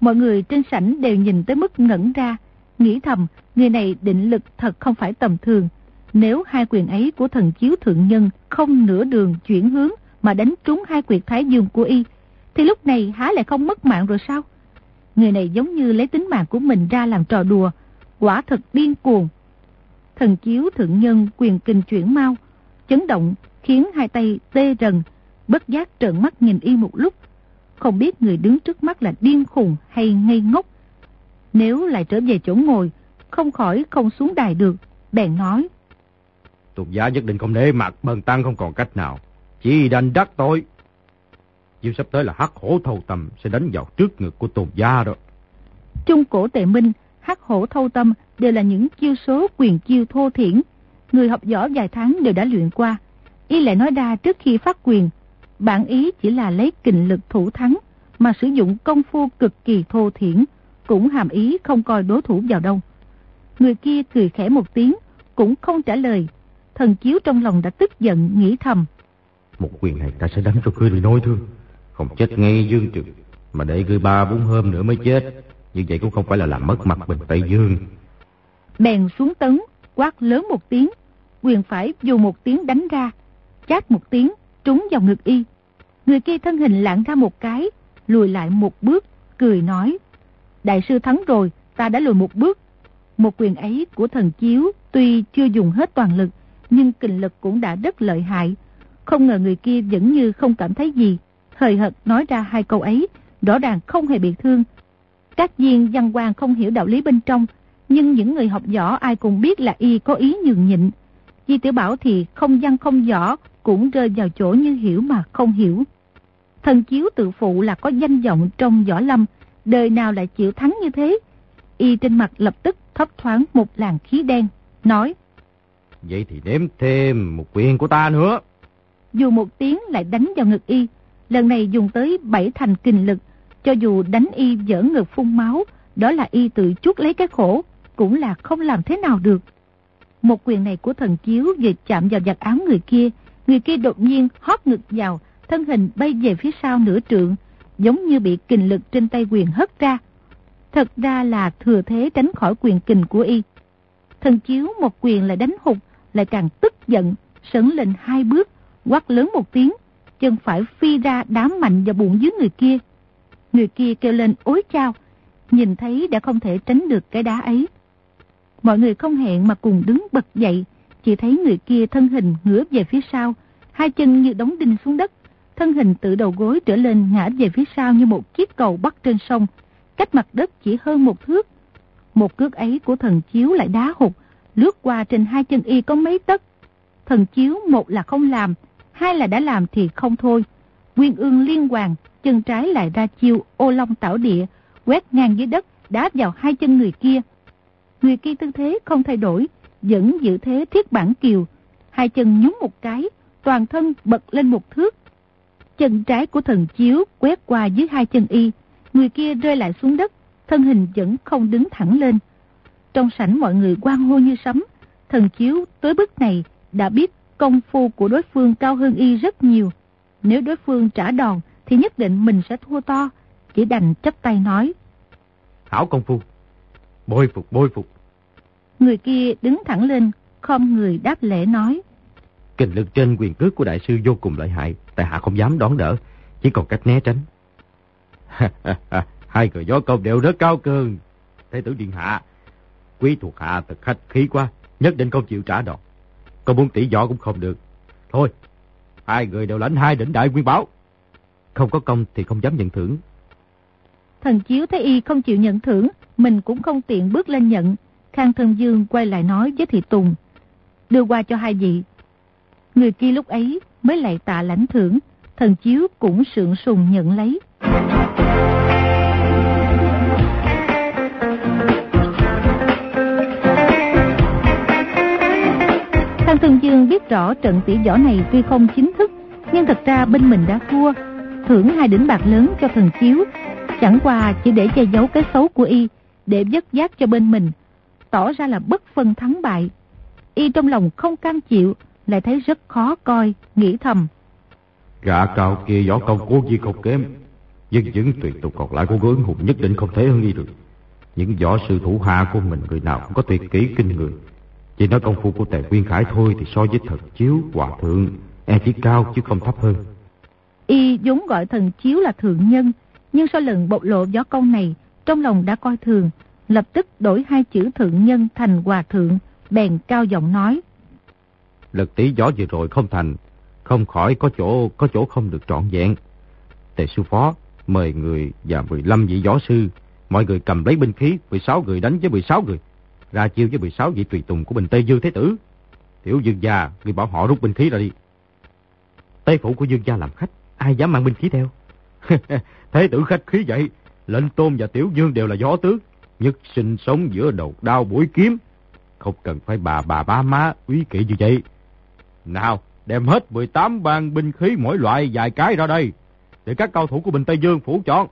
Mọi người trên sảnh đều nhìn tới mức ngẩn ra, nghĩ thầm người này định lực thật không phải tầm thường. Nếu hai quyền ấy của thần chiếu thượng nhân không nửa đường chuyển hướng mà đánh trúng hai quyệt thái dương của y, thì lúc này há lại không mất mạng rồi sao? Người này giống như lấy tính mạng của mình ra làm trò đùa, quả thật điên cuồng. Thần chiếu thượng nhân quyền kinh chuyển mau, chấn động khiến hai tay tê rần, bất giác trợn mắt nhìn y một lúc. Không biết người đứng trước mắt là điên khùng hay ngây ngốc. Nếu lại trở về chỗ ngồi, không khỏi không xuống đài được, bèn nói. Tục giá nhất định không để mặt bần tăng không còn cách nào. Chỉ đành đắc tội. Chiêu sắp tới là hắc hổ thâu tâm sẽ đánh vào trước ngực của tôn gia đó. Trung cổ tệ minh, hắc hổ thâu tâm đều là những chiêu số quyền chiêu thô thiển. Người học võ vài tháng đều đã luyện qua. Y lại nói ra trước khi phát quyền, bản ý chỉ là lấy kình lực thủ thắng, mà sử dụng công phu cực kỳ thô thiển, cũng hàm ý không coi đối thủ vào đâu. Người kia cười khẽ một tiếng, cũng không trả lời. Thần chiếu trong lòng đã tức giận, nghĩ thầm. Một quyền này ta sẽ đánh cho ngươi bị nôi thương. Không chết ngay dương trực, mà để ngươi ba bốn hôm nữa mới chết. Như vậy cũng không phải là làm mất mặt bình Tây Dương. Bèn xuống tấn, quát lớn một tiếng, quyền phải dù một tiếng đánh ra, chát một tiếng, trúng vào ngực y. Người kia thân hình lạng ra một cái, lùi lại một bước, cười nói. Đại sư thắng rồi, ta đã lùi một bước. Một quyền ấy của thần chiếu tuy chưa dùng hết toàn lực, nhưng kình lực cũng đã rất lợi hại. Không ngờ người kia vẫn như không cảm thấy gì. Hời hợt nói ra hai câu ấy, rõ ràng không hề bị thương. Các viên văn quan không hiểu đạo lý bên trong, nhưng những người học võ ai cũng biết là y có ý nhường nhịn. Di tiểu Bảo thì không văn không võ, cũng rơi vào chỗ như hiểu mà không hiểu. Thần chiếu tự phụ là có danh vọng trong võ lâm, đời nào lại chịu thắng như thế. Y trên mặt lập tức thấp thoáng một làn khí đen, nói. Vậy thì đếm thêm một quyền của ta nữa. Dù một tiếng lại đánh vào ngực y, lần này dùng tới bảy thành kinh lực, cho dù đánh y dở ngực phun máu, đó là y tự chuốt lấy cái khổ, cũng là không làm thế nào được. Một quyền này của thần chiếu vừa chạm vào giặt áo người kia, người kia đột nhiên hót ngực vào, thân hình bay về phía sau nửa trượng, giống như bị kình lực trên tay quyền hất ra. Thật ra là thừa thế tránh khỏi quyền kình của y. Thần chiếu một quyền lại đánh hụt, lại càng tức giận, sấn lên hai bước, quát lớn một tiếng, chân phải phi ra đám mạnh vào bụng dưới người kia. Người kia kêu lên ối chao, nhìn thấy đã không thể tránh được cái đá ấy. Mọi người không hẹn mà cùng đứng bật dậy, chỉ thấy người kia thân hình ngửa về phía sau, hai chân như đóng đinh xuống đất, thân hình từ đầu gối trở lên ngã về phía sau như một chiếc cầu bắt trên sông, cách mặt đất chỉ hơn một thước. Một cước ấy của thần chiếu lại đá hụt, lướt qua trên hai chân y có mấy tấc. Thần chiếu một là không làm, hai là đã làm thì không thôi. Nguyên ương liên hoàng, chân trái lại ra chiêu ô long tảo địa, quét ngang dưới đất, đá vào hai chân người kia. Người kia tư thế không thay đổi, vẫn giữ thế thiết bản kiều. Hai chân nhúng một cái, toàn thân bật lên một thước. Chân trái của thần chiếu quét qua dưới hai chân y, người kia rơi lại xuống đất, thân hình vẫn không đứng thẳng lên. Trong sảnh mọi người quan hô như sấm, thần chiếu tới bước này đã biết công phu của đối phương cao hơn y rất nhiều. Nếu đối phương trả đòn thì nhất định mình sẽ thua to, chỉ đành chấp tay nói. Hảo công phu, bôi phục bôi phục. Người kia đứng thẳng lên, không người đáp lễ nói. Kinh lực trên quyền cước của đại sư vô cùng lợi hại, tại hạ không dám đón đỡ, chỉ còn cách né tránh. [LAUGHS] Hai người gió công đều rất cao cường. Thế tử điện hạ, quý thuộc hạ thật khách khí quá, nhất định không chịu trả đòn. Có muốn tỷ võ cũng không được. Thôi, hai người đều lãnh hai đỉnh đại nguyên báo. Không có công thì không dám nhận thưởng. Thần chiếu thấy y không chịu nhận thưởng, mình cũng không tiện bước lên nhận. Khang Thân Dương quay lại nói với Thị Tùng, đưa qua cho hai vị. Người kia lúc ấy mới lại tạ lãnh thưởng, thần chiếu cũng sượng sùng nhận lấy. Khang Thân Dương biết rõ trận tỷ võ này tuy không chính thức, nhưng thật ra bên mình đã thua. Thưởng hai đỉnh bạc lớn cho thần chiếu, chẳng qua chỉ để che giấu cái xấu của y, để vất giác cho bên mình, tỏ ra là bất phân thắng bại. Y trong lòng không cam chịu, lại thấy rất khó coi, nghĩ thầm. Gã cao kia võ công cố gì không kém, nhưng những tuyệt tục còn lại của gối hùng nhất định không thể hơn y được. Những võ sư thủ hạ của mình người nào cũng có tuyệt kỹ kinh người. Chỉ nói công phu của Tề Quyên Khải thôi thì so với thần chiếu, hòa thượng, e chỉ cao chứ không thấp hơn. Y vốn gọi thần chiếu là thượng nhân, nhưng sau lần bộc lộ võ công này, trong lòng đã coi thường, lập tức đổi hai chữ thượng nhân thành hòa thượng, bèn cao giọng nói. Lực tỷ gió vừa rồi không thành, không khỏi có chỗ có chỗ không được trọn vẹn. Tề sư phó mời người và 15 vị võ sư, mọi người cầm lấy binh khí, 16 người đánh với 16 người, ra chiêu với 16 vị tùy tùng của Bình Tây Dương Thế Tử. Tiểu Dương gia, người bảo họ rút binh khí ra đi. Tây phủ của Dương gia làm khách, ai dám mang binh khí theo? [LAUGHS] Thế tử khách khí vậy, lệnh tôn và Tiểu Dương đều là võ tướng, nhất sinh sống giữa đầu đao bối kiếm. Không cần phải bà bà ba má quý kỵ như vậy. Nào, đem hết 18 bàn binh khí mỗi loại vài cái ra đây, để các cao thủ của Bình Tây Dương phủ chọn.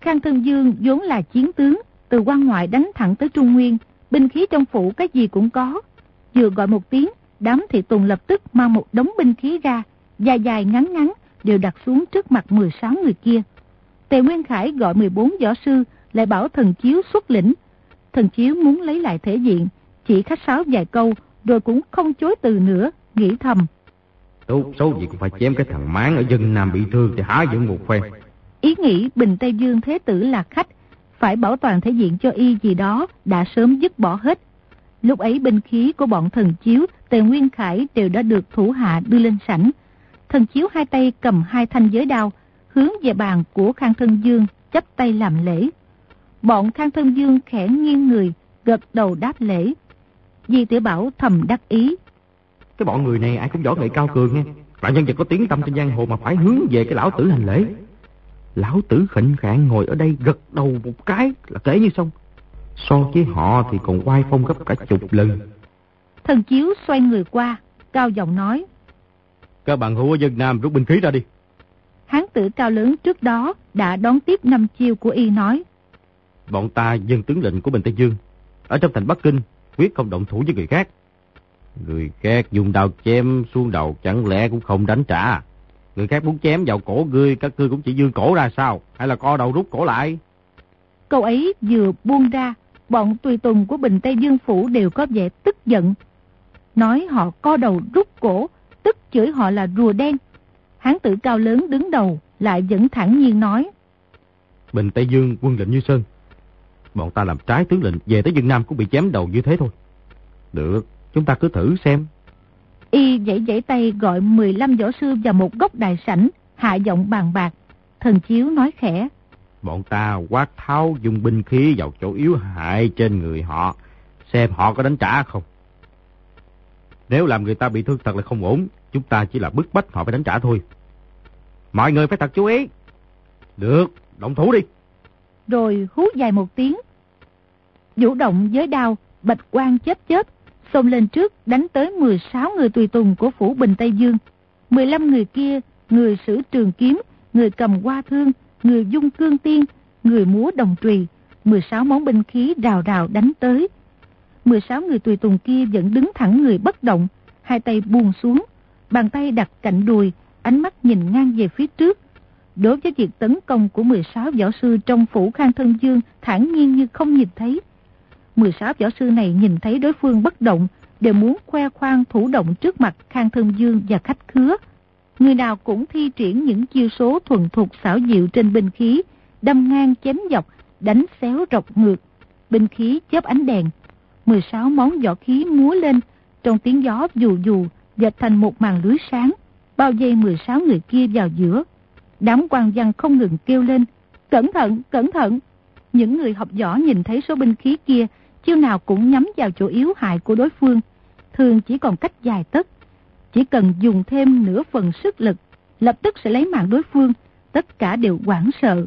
Khang Thân Dương vốn là chiến tướng, từ quan ngoại đánh thẳng tới Trung Nguyên, binh khí trong phủ cái gì cũng có. Vừa gọi một tiếng, đám thị tùng lập tức mang một đống binh khí ra, dài dài ngắn ngắn, đều đặt xuống trước mặt 16 người kia. Tề Nguyên Khải gọi 14 võ sư, lại bảo thần chiếu xuất lĩnh. Thần chiếu muốn lấy lại thể diện, chỉ khách sáo vài câu, rồi cũng không chối từ nữa, nghĩ thầm. Tốt xấu gì cũng phải chém cái thằng máng ở dân Nam bị thương để há dựng một phen. Ý nghĩ Bình Tây Dương Thế Tử là khách, phải bảo toàn thể diện cho y gì đó, đã sớm dứt bỏ hết. Lúc ấy binh khí của bọn thần chiếu, Tề Nguyên Khải đều đã được thủ hạ đưa lên sảnh. Thần chiếu hai tay cầm hai thanh giới đao, hướng về bàn của Khang Thân Dương, chấp tay làm lễ. Bọn Khang Thân Dương khẽ nghiêng người, gật đầu đáp lễ. Di tiểu Bảo thầm đắc ý. Cái bọn người này ai cũng võ nghệ cao cường nghe. Là nhân vật có tiếng tâm trên giang hồ mà phải hướng về cái lão tử hành lễ. Lão tử khệnh khạng ngồi ở đây gật đầu một cái là kể như xong. So với họ thì còn quay phong gấp cả chục lần. Thần chiếu xoay người qua, cao giọng nói. Các bạn hữu ở dân Nam rút binh khí ra đi. Hán tử cao lớn trước đó đã đón tiếp năm chiêu của y nói. Bọn ta dân tướng lệnh của Bình Tây Dương. Ở trong thành Bắc Kinh, quyết không động thủ với người khác. Người khác dùng đao chém xuống đầu chẳng lẽ cũng không đánh trả. Người khác muốn chém vào cổ ngươi, các ngươi cũng chỉ dương cổ ra sao? Hay là co đầu rút cổ lại? Câu ấy vừa buông ra, bọn tùy tùng của Bình Tây Dương Phủ đều có vẻ tức giận. Nói họ co đầu rút cổ, tức chửi họ là rùa đen. Hán tử cao lớn đứng đầu, lại vẫn thẳng nhiên nói. Bình Tây Dương quân lệnh như sơn. Bọn ta làm trái tướng lệnh về tới dân Nam cũng bị chém đầu như thế thôi. Được, chúng ta cứ thử xem. Y dãy dãy tay gọi 15 võ sư vào một góc đại sảnh, hạ giọng bàn bạc. Thần Chiếu nói khẽ. Bọn ta quát tháo dùng binh khí vào chỗ yếu hại trên người họ, xem họ có đánh trả không. Nếu làm người ta bị thương thật là không ổn, chúng ta chỉ là bức bách họ phải đánh trả thôi. Mọi người phải thật chú ý. Được, động thủ đi. Rồi hú dài một tiếng. Vũ động với đao, bạch quang chớp chớp, xông lên trước đánh tới 16 người tùy tùng của phủ Bình Tây Dương. 15 người kia, người sử trường kiếm, người cầm hoa thương, người dung cương tiên, người múa đồng trùy, 16 món binh khí rào rào đánh tới. 16 người tùy tùng kia vẫn đứng thẳng người bất động, hai tay buông xuống, bàn tay đặt cạnh đùi, ánh mắt nhìn ngang về phía trước. Đối với việc tấn công của 16 võ sư trong phủ Khang Thân Dương thản nhiên như không nhìn thấy. 16 võ sư này nhìn thấy đối phương bất động, đều muốn khoe khoang thủ động trước mặt Khang Thân Dương và khách khứa. Người nào cũng thi triển những chiêu số thuần thục xảo diệu trên binh khí, đâm ngang chém dọc, đánh xéo rọc ngược. Binh khí chớp ánh đèn, 16 món võ khí múa lên, trong tiếng gió dù dù, dệt thành một màn lưới sáng, bao dây 16 người kia vào giữa. Đám quan văn không ngừng kêu lên, cẩn thận, cẩn thận. Những người học võ nhìn thấy số binh khí kia, chiêu nào cũng nhắm vào chỗ yếu hại của đối phương, thường chỉ còn cách dài tấc. Chỉ cần dùng thêm nửa phần sức lực, lập tức sẽ lấy mạng đối phương, tất cả đều quảng sợ.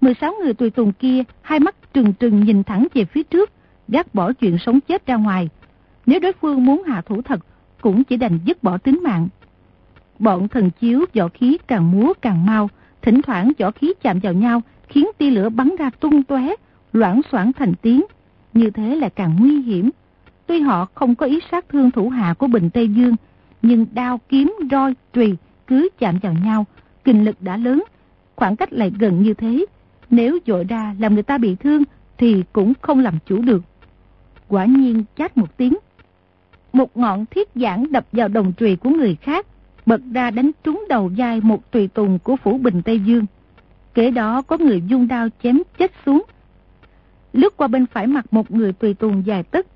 16 người tùy tùng kia, hai mắt trừng trừng nhìn thẳng về phía trước, gác bỏ chuyện sống chết ra ngoài. Nếu đối phương muốn hạ thủ thật, cũng chỉ đành dứt bỏ tính mạng. Bọn thần chiếu võ khí càng múa càng mau, thỉnh thoảng võ khí chạm vào nhau, khiến tia lửa bắn ra tung tóe, loãng xoảng thành tiếng. Như thế là càng nguy hiểm. Tuy họ không có ý sát thương thủ hạ của Bình Tây Dương, nhưng đao kiếm, roi, trùy cứ chạm vào nhau, kinh lực đã lớn, khoảng cách lại gần như thế. Nếu dội ra làm người ta bị thương thì cũng không làm chủ được. Quả nhiên chát một tiếng. Một ngọn thiết giảng đập vào đồng trùy của người khác, bật ra đánh trúng đầu vai một tùy tùng của phủ Bình Tây Dương. Kế đó có người dung đao chém chết xuống. Lướt qua bên phải mặt một người tùy tùng dài tức,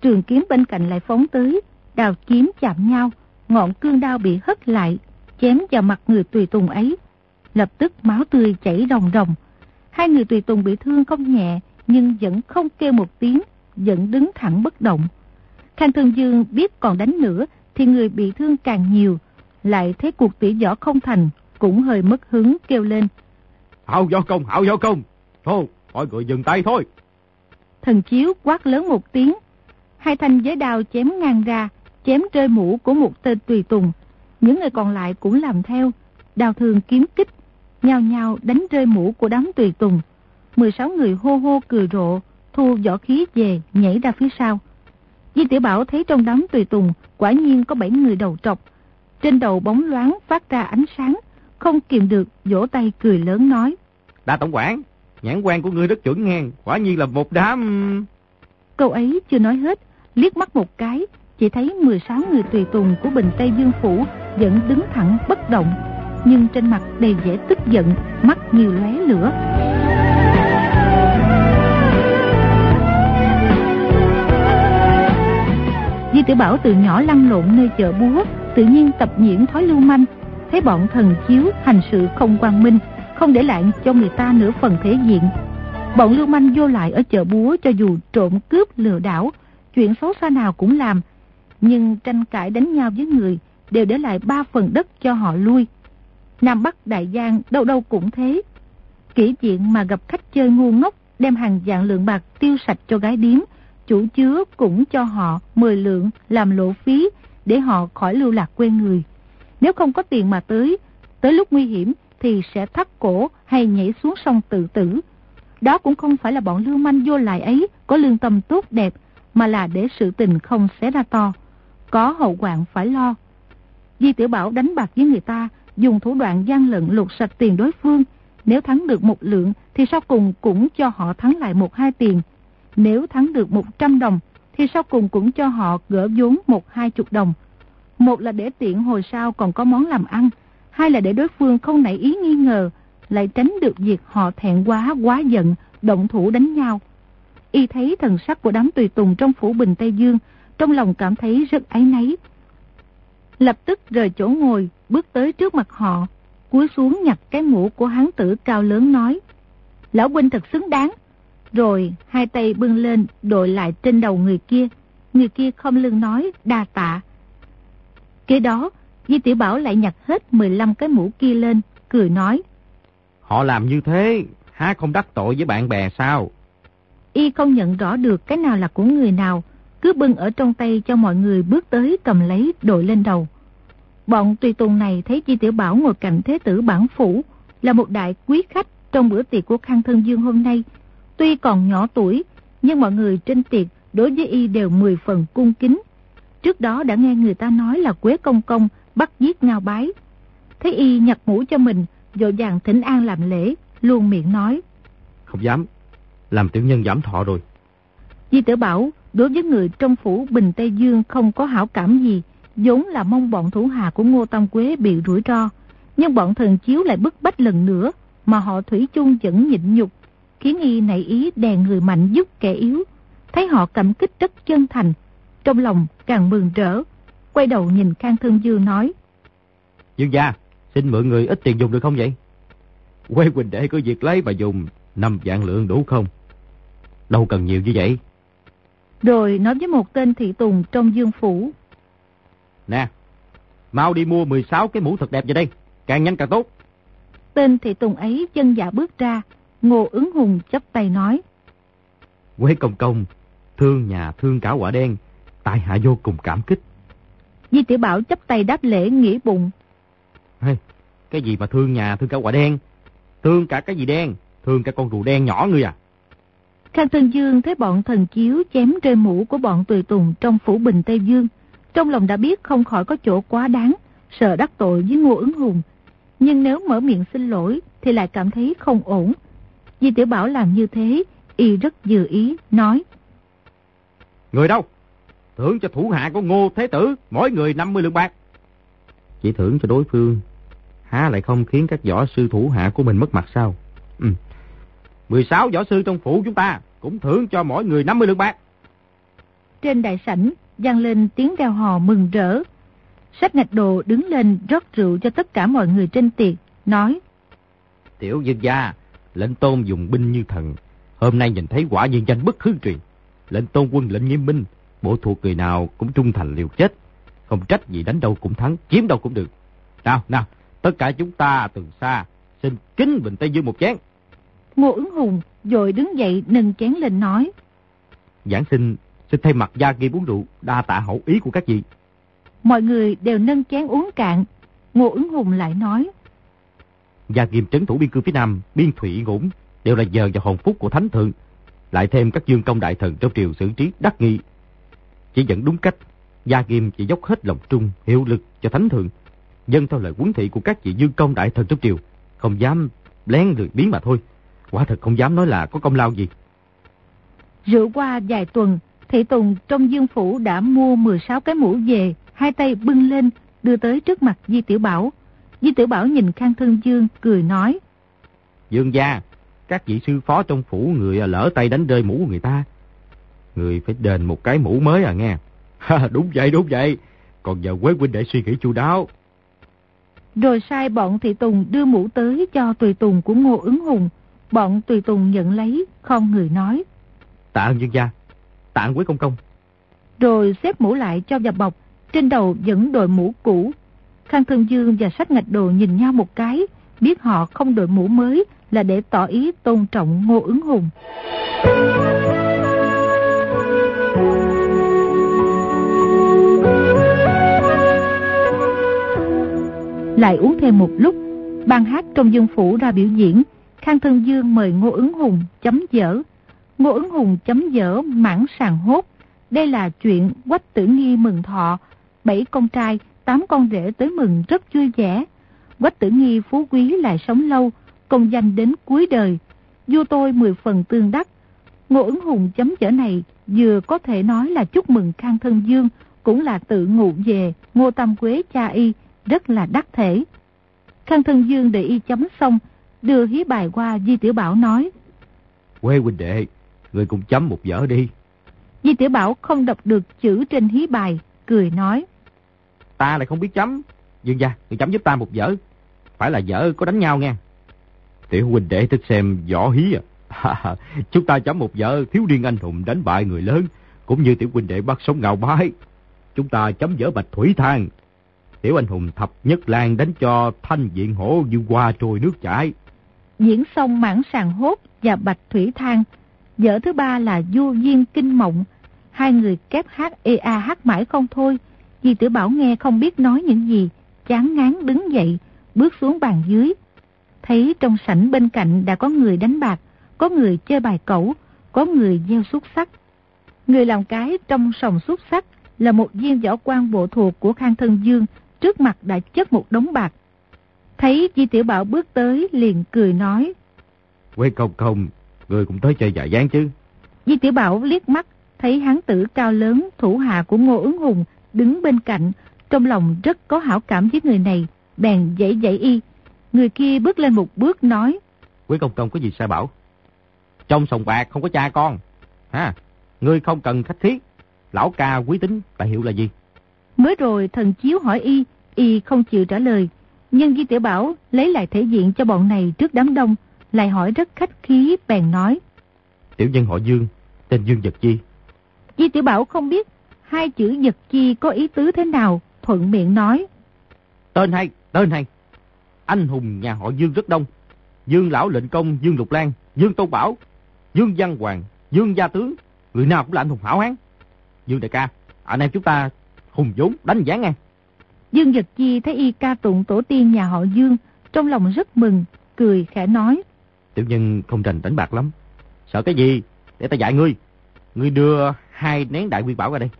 trường kiếm bên cạnh lại phóng tới, đào kiếm chạm nhau, ngọn cương đao bị hất lại, chém vào mặt người tùy tùng ấy. Lập tức máu tươi chảy ròng ròng. Hai người tùy tùng bị thương không nhẹ, nhưng vẫn không kêu một tiếng, vẫn đứng thẳng bất động. Khang Thương Dương biết còn đánh nữa thì người bị thương càng nhiều, lại thấy cuộc tỉ võ không thành, cũng hơi mất hứng kêu lên. Hảo võ công, hảo võ công, thôi, mọi người dừng tay thôi. Thần chiếu quát lớn một tiếng, hai thanh giới đao chém ngang ra, chém rơi mũ của một tên tùy tùng. Những người còn lại cũng làm theo, đào thường kiếm kích, nhao nhao đánh rơi mũ của đám tùy tùng. 16 người hô hô cười rộ, thu võ khí về, nhảy ra phía sau. Di tiểu Bảo thấy trong đám tùy tùng, quả nhiên có 7 người đầu trọc. Trên đầu bóng loáng phát ra ánh sáng, không kìm được, vỗ tay cười lớn nói. Đa tổng quản, nhãn quan của ngươi rất chuẩn ngang, quả nhiên là một đám... Câu ấy chưa nói hết, liếc mắt một cái, chỉ thấy 16 người tùy tùng của Bình Tây Dương Phủ vẫn đứng thẳng bất động, nhưng trên mặt đầy vẻ tức giận, mắt như lóe lửa. Di Tử Bảo từ nhỏ lăn lộn nơi chợ búa, tự nhiên tập nhiễm thói lưu manh, thấy bọn thần chiếu hành sự không quang minh, không để lại cho người ta nửa phần thể diện. Bọn lưu manh vô lại ở chợ búa cho dù trộm cướp lừa đảo, chuyện xấu xa nào cũng làm, nhưng tranh cãi đánh nhau với người đều để lại ba phần đất cho họ lui. Nam Bắc Đại Giang đâu đâu cũng thế. kỹ chuyện mà gặp khách chơi ngu ngốc đem hàng dạng lượng bạc tiêu sạch cho gái điếm, chủ chứa cũng cho họ 10 lượng làm lộ phí để họ khỏi lưu lạc quê người. Nếu không có tiền mà tới, tới lúc nguy hiểm thì sẽ thắt cổ hay nhảy xuống sông tự tử. Đó cũng không phải là bọn lưu manh vô lại ấy có lương tâm tốt đẹp, mà là để sự tình không xé ra to. Có hậu hoạn phải lo. Di Tiểu Bảo đánh bạc với người ta, dùng thủ đoạn gian lận lục sạch tiền đối phương. Nếu thắng được một lượng thì sau cùng cũng cho họ thắng lại một hai tiền. Nếu thắng được 100 đồng thì sau cùng cũng cho họ gỡ vốn một hai chục đồng. Một là để tiện hồi sau còn có món làm ăn, hai là để đối phương không nảy ý nghi ngờ, lại tránh được việc họ thẹn quá quá giận, động thủ đánh nhau. Y thấy thần sắc của đám tùy tùng trong phủ Bình Tây Dương, trong lòng cảm thấy rất áy náy. Lập tức rời chỗ ngồi, bước tới trước mặt họ, cúi xuống nhặt cái mũ của hán tử cao lớn nói. Lão huynh thật xứng đáng. Rồi hai tay bưng lên đội lại trên đầu người kia. Người kia không lưng nói đa tạ. Kế đó, Di Tiểu Bảo lại nhặt hết 15 cái mũ kia lên, cười nói. Họ làm như thế, há không đắc tội với bạn bè sao? Y không nhận rõ được cái nào là của người nào, cứ bưng ở trong tay cho mọi người bước tới cầm lấy đội lên đầu. Bọn tùy tùng này thấy Chi Tiểu Bảo ngồi cạnh Thế tử bản phủ, là một đại quý khách trong bữa tiệc của Khang Thân Dương hôm nay. Tuy còn nhỏ tuổi, nhưng mọi người trên tiệc đối với y đều mười phần cung kính. Trước đó đã nghe người ta nói là Quế Công Công bắt giết ngao bái. Thấy y nhặt mũ cho mình, dội dàng thỉnh an làm lễ, luôn miệng nói. Không dám, làm tiểu nhân giảm thọ rồi. Di tử bảo, đối với người trong phủ Bình Tây Dương không có hảo cảm gì, vốn là mong bọn thủ hạ của Ngô Tam Quế bị rủi ro. Nhưng bọn thần chiếu lại bức bách lần nữa, mà họ thủy chung vẫn nhịn nhục, khiến y nảy ý đè người mạnh giúp kẻ yếu. Thấy họ cảm kích rất chân thành, trong lòng càng mừng rỡ, quay đầu nhìn Khang Thương Dương nói. Dương gia, xin mượn người ít tiền dùng được không vậy? Quê Quỳnh đệ có việc lấy mà dùng, năm vạn lượng đủ không? Đâu cần nhiều như vậy. Rồi nói với một tên thị tùng trong dương phủ. Nè, mau đi mua 16 cái mũ thật đẹp vào đây, càng nhanh càng tốt. Tên thị tùng ấy chân dạ bước ra, ngô ứng hùng chấp tay nói. Quế công công, thương nhà thương cả quả đen, tại hạ vô cùng cảm kích. Di tiểu Bảo chấp tay đáp lễ nghĩ bụng. Hey, cái gì mà thương nhà thương cả quả đen? Thương cả cái gì đen? Thương cả con rùa đen nhỏ ngươi à? Khang Tân Dương thấy bọn thần chiếu chém rơi mũ của bọn tùy tùng trong phủ bình Tây Dương. Trong lòng đã biết không khỏi có chỗ quá đáng, sợ đắc tội với Ngô ứng hùng. Nhưng nếu mở miệng xin lỗi thì lại cảm thấy không ổn. Di Tiểu Bảo làm như thế, y rất dự ý, nói. Người đâu? Thưởng cho thủ hạ của Ngô Thế Tử, mỗi người 50 lượng bạc. Chỉ thưởng cho đối phương, há lại không khiến các võ sư thủ hạ của mình mất mặt sao? Ừ. 16 võ sư trong phủ chúng ta cũng thưởng cho mỗi người 50 lượng bạc. Trên đại sảnh, vang lên tiếng reo hò mừng rỡ. Sách ngạch đồ đứng lên rót rượu cho tất cả mọi người trên tiệc, nói. Tiểu dân gia, lệnh tôn dùng binh như thần. Hôm nay nhìn thấy quả nhân danh bất hư truyền. Lệnh tôn quân lệnh nghiêm minh, bộ thuộc người nào cũng trung thành liều chết. Không trách gì đánh đâu cũng thắng, chiếm đâu cũng được. Nào, nào, tất cả chúng ta từ xa, xin kính Bình Tây Dương một chén. Ngô ứng hùng rồi đứng dậy nâng chén lên nói. Giảng sinh xin thay mặt gia kim uống rượu, đa tạ hậu ý của các vị. Mọi người đều nâng chén uống cạn. Ngô ứng hùng lại nói và nghiêm trấn thủ biên cương phía Nam, biên thủy ngủng, đều là giờ và hồn phúc của thánh thượng. Lại thêm các dương công đại thần trong triều xử trí đắc nghị. Chỉ dẫn đúng cách, Gia nghiêm chỉ dốc hết lòng trung, hiệu lực cho thánh thượng. Dân theo lời quấn thị của các vị dương công đại thần trong triều, không dám lén lười biến mà thôi. Quả thật không dám nói là có công lao gì. Rượu qua vài tuần, Thị Tùng trong dương phủ đã mua 16 cái mũ về, hai tay bưng lên, đưa tới trước mặt Di Tiểu Bảo. Di Tiểu Bảo nhìn Khang Thân Dương, cười nói. Dương gia, các vị sư phó trong phủ người lỡ tay đánh rơi mũ người ta. Người phải đền một cái mũ mới à nghe. đúng vậy, đúng vậy. Còn giờ Quế huynh để suy nghĩ chu đáo. Rồi sai bọn Thị Tùng đưa mũ tới cho tùy tùng của Ngô ứng hùng. Bọn tùy tùng nhận lấy, không người nói. Tạ ơn dương gia, tạ ơn quý công công. Rồi xếp mũ lại cho vào bọc, trên đầu vẫn đội mũ cũ. Khang Thương Dương và sách ngạch đồ nhìn nhau một cái, biết họ không đội mũ mới là để tỏ ý tôn trọng ngô ứng hùng. Lại uống thêm một lúc, ban hát trong dương phủ ra biểu diễn, Khang Thân Dương mời Ngô ứng hùng chấm dở. Ngô ứng hùng chấm dở mãn sàng hốt. Đây là chuyện quách tử nghi mừng thọ, bảy con trai, tám con rể tới mừng rất vui vẻ. Quách tử nghi phú quý lại sống lâu, công danh đến cuối đời. Vua tôi mười phần tương đắc. Ngô ứng hùng chấm dở này vừa có thể nói là chúc mừng Khang Thân Dương, cũng là tự ngụ về Ngô Tam Quế cha y, rất là đắc thể. Khang Thân Dương để y chấm xong, đưa hí bài qua Di Tiểu Bảo nói. Quê huynh đệ, người cùng chấm một dở đi. Di Tiểu Bảo không đọc được chữ trên hí bài, cười nói. Ta lại không biết chấm. Dương gia, người chấm giúp ta một dở. Phải là dở có đánh nhau nghe Tiểu huynh đệ thích xem võ hí à. Chúng ta chấm một dở thiếu niên anh hùng đánh bại người lớn. Cũng như tiểu huynh đệ bắt sống ngào bái. Chúng ta chấm dở bạch thủy thang. Tiểu anh hùng thập nhất lan đánh cho thanh diện hổ như qua trôi nước chảy. Diễn xong mãn sàng hốt và bạch thủy thang. Dở thứ ba là du duyên kinh mộng. Hai người kép hát ê a hát mãi không thôi. Di tử Bảo nghe không biết nói những gì. Chán ngán đứng dậy, bước xuống bàn dưới. Thấy trong sảnh bên cạnh đã có người đánh bạc, có người chơi bài cẩu, có người gieo xúc sắc. Người làm cái trong sòng xúc sắc là một viên võ quan bộ thuộc của Khang Thân Dương, trước mặt đã chất một đống bạc. Thấy Di Tiểu Bảo bước tới liền cười nói. Quê công công, người cũng tới chơi dạ gián chứ. Di Tiểu Bảo liếc mắt, thấy hán tử cao lớn, thủ hạ của Ngô ứng hùng, đứng bên cạnh, trong lòng rất có hảo cảm với người này, bèn dãy dãy y. Người kia bước lên một bước nói. Quý công công có gì sai bảo? Trong sòng bạc không có cha con. Ha, ngươi không cần khách thiết. Lão ca quý tính, tài hiệu là gì? Mới rồi thần chiếu hỏi y, y không chịu trả lời. Nhưng Di Tiểu Bảo lấy lại thể diện cho bọn này trước đám đông, lại hỏi rất khách khí, bèn nói. Tiểu nhân họ Dương, tên Dương Vật Chi. Di Tiểu Bảo không biết hai chữ Vật Chi có ý tứ thế nào, thuận miệng nói. Tên hay, tên hay. Anh hùng nhà họ Dương rất đông. Dương Lão Lệnh Công, Dương Lục Lan, Dương Tôn Bảo, Dương Văn Hoàng, Dương Gia Tướng. Người nào cũng là anh hùng hảo hán. Dương đại ca, anh em chúng ta hùng vốn đánh gián nghe. Dương Nhật Chi thấy y ca tụng tổ tiên nhà họ Dương, trong lòng rất mừng, cười khẽ nói. Tiểu nhân không rành đánh bạc lắm. Sợ cái gì? Để ta dạy ngươi. Ngươi đưa hai nén đại nguyên bảo ra đây.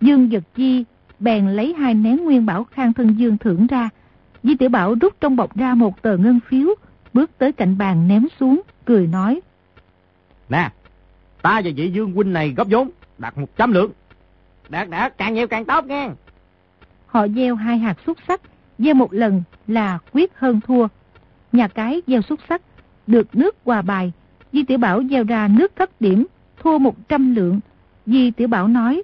Dương Nhật Chi bèn lấy hai nén nguyên bảo khang thân Dương thưởng ra. Di Tiểu Bảo rút trong bọc ra một tờ ngân phiếu, bước tới cạnh bàn ném xuống, cười nói. Nè, ta và vị Dương huynh này góp vốn, đặt một trăm lượng. Đạt đạt, càng nhiều càng tốt nghe. Họ gieo hai hạt xúc sắc, gieo một lần là quyết hơn thua. Nhà cái gieo xúc sắc, được nước hòa bài. Di Tiểu Bảo gieo ra nước thất điểm, thua 100 lượng. Di Tiểu Bảo nói,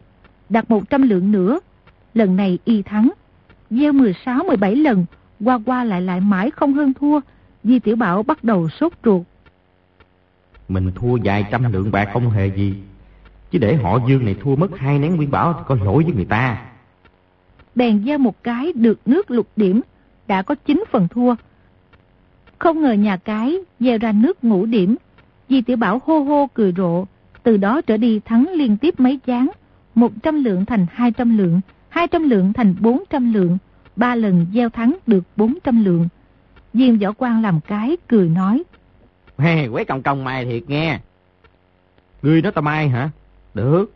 đặt 100 lượng nữa. Lần này y thắng. Gieo 16-17 lần, qua qua lại lại mãi không hơn thua. Di Tiểu Bảo bắt đầu sốt ruột. Mình thua vài trăm lượng bạc không hề gì. Chứ để họ Dương này thua mất hai nén nguyên bảo thì có lỗi với người ta. Bèn gieo một cái được nước lục điểm, đã có 9 phần thua. Không ngờ nhà cái gieo ra nước ngũ điểm. Di Tiểu Bảo hô hô cười rộ, từ đó trở đi thắng liên tiếp mấy chán. 100 lượng thành 200 lượng, 200 lượng thành 400 lượng, ba lần gieo thắng được 400 lượng. Diêm võ quan làm cái cười nói. Hey, quế còng còng mày thiệt nghe. Ngươi nói tao mai hả? Được.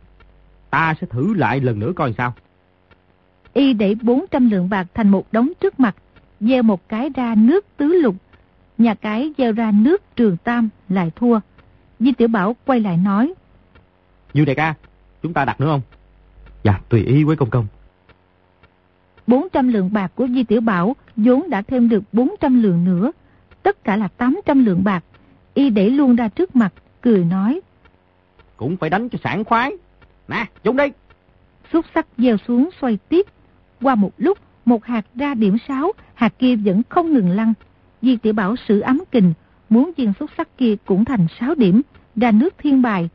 Ta sẽ thử lại lần nữa coi sao. Y để 400 lượng bạc thành một đống trước mặt, gieo một cái ra nước tứ lục. Nhà cái gieo ra nước trường tam lại thua. Di Tiểu Bảo quay lại nói. Như đại ca, chúng ta đặt nữa không? Dạ, tùy ý với công công. 400 lượng bạc của Di Tiểu Bảo vốn đã thêm được 400 lượng nữa. Tất cả là 800 lượng bạc. Y để luôn ra trước mặt, cười nói. Cũng phải đánh cho sảng khoái. Nè, chúng đi. Xúc sắc gieo xuống xoay tiếp. Qua một lúc, một hạt ra điểm 6, hạt kia vẫn không ngừng lăn. Di Tiểu Bảo sử ấm kình, muốn viên xúc sắc kia cũng thành 6 điểm, ra nước thiên bài.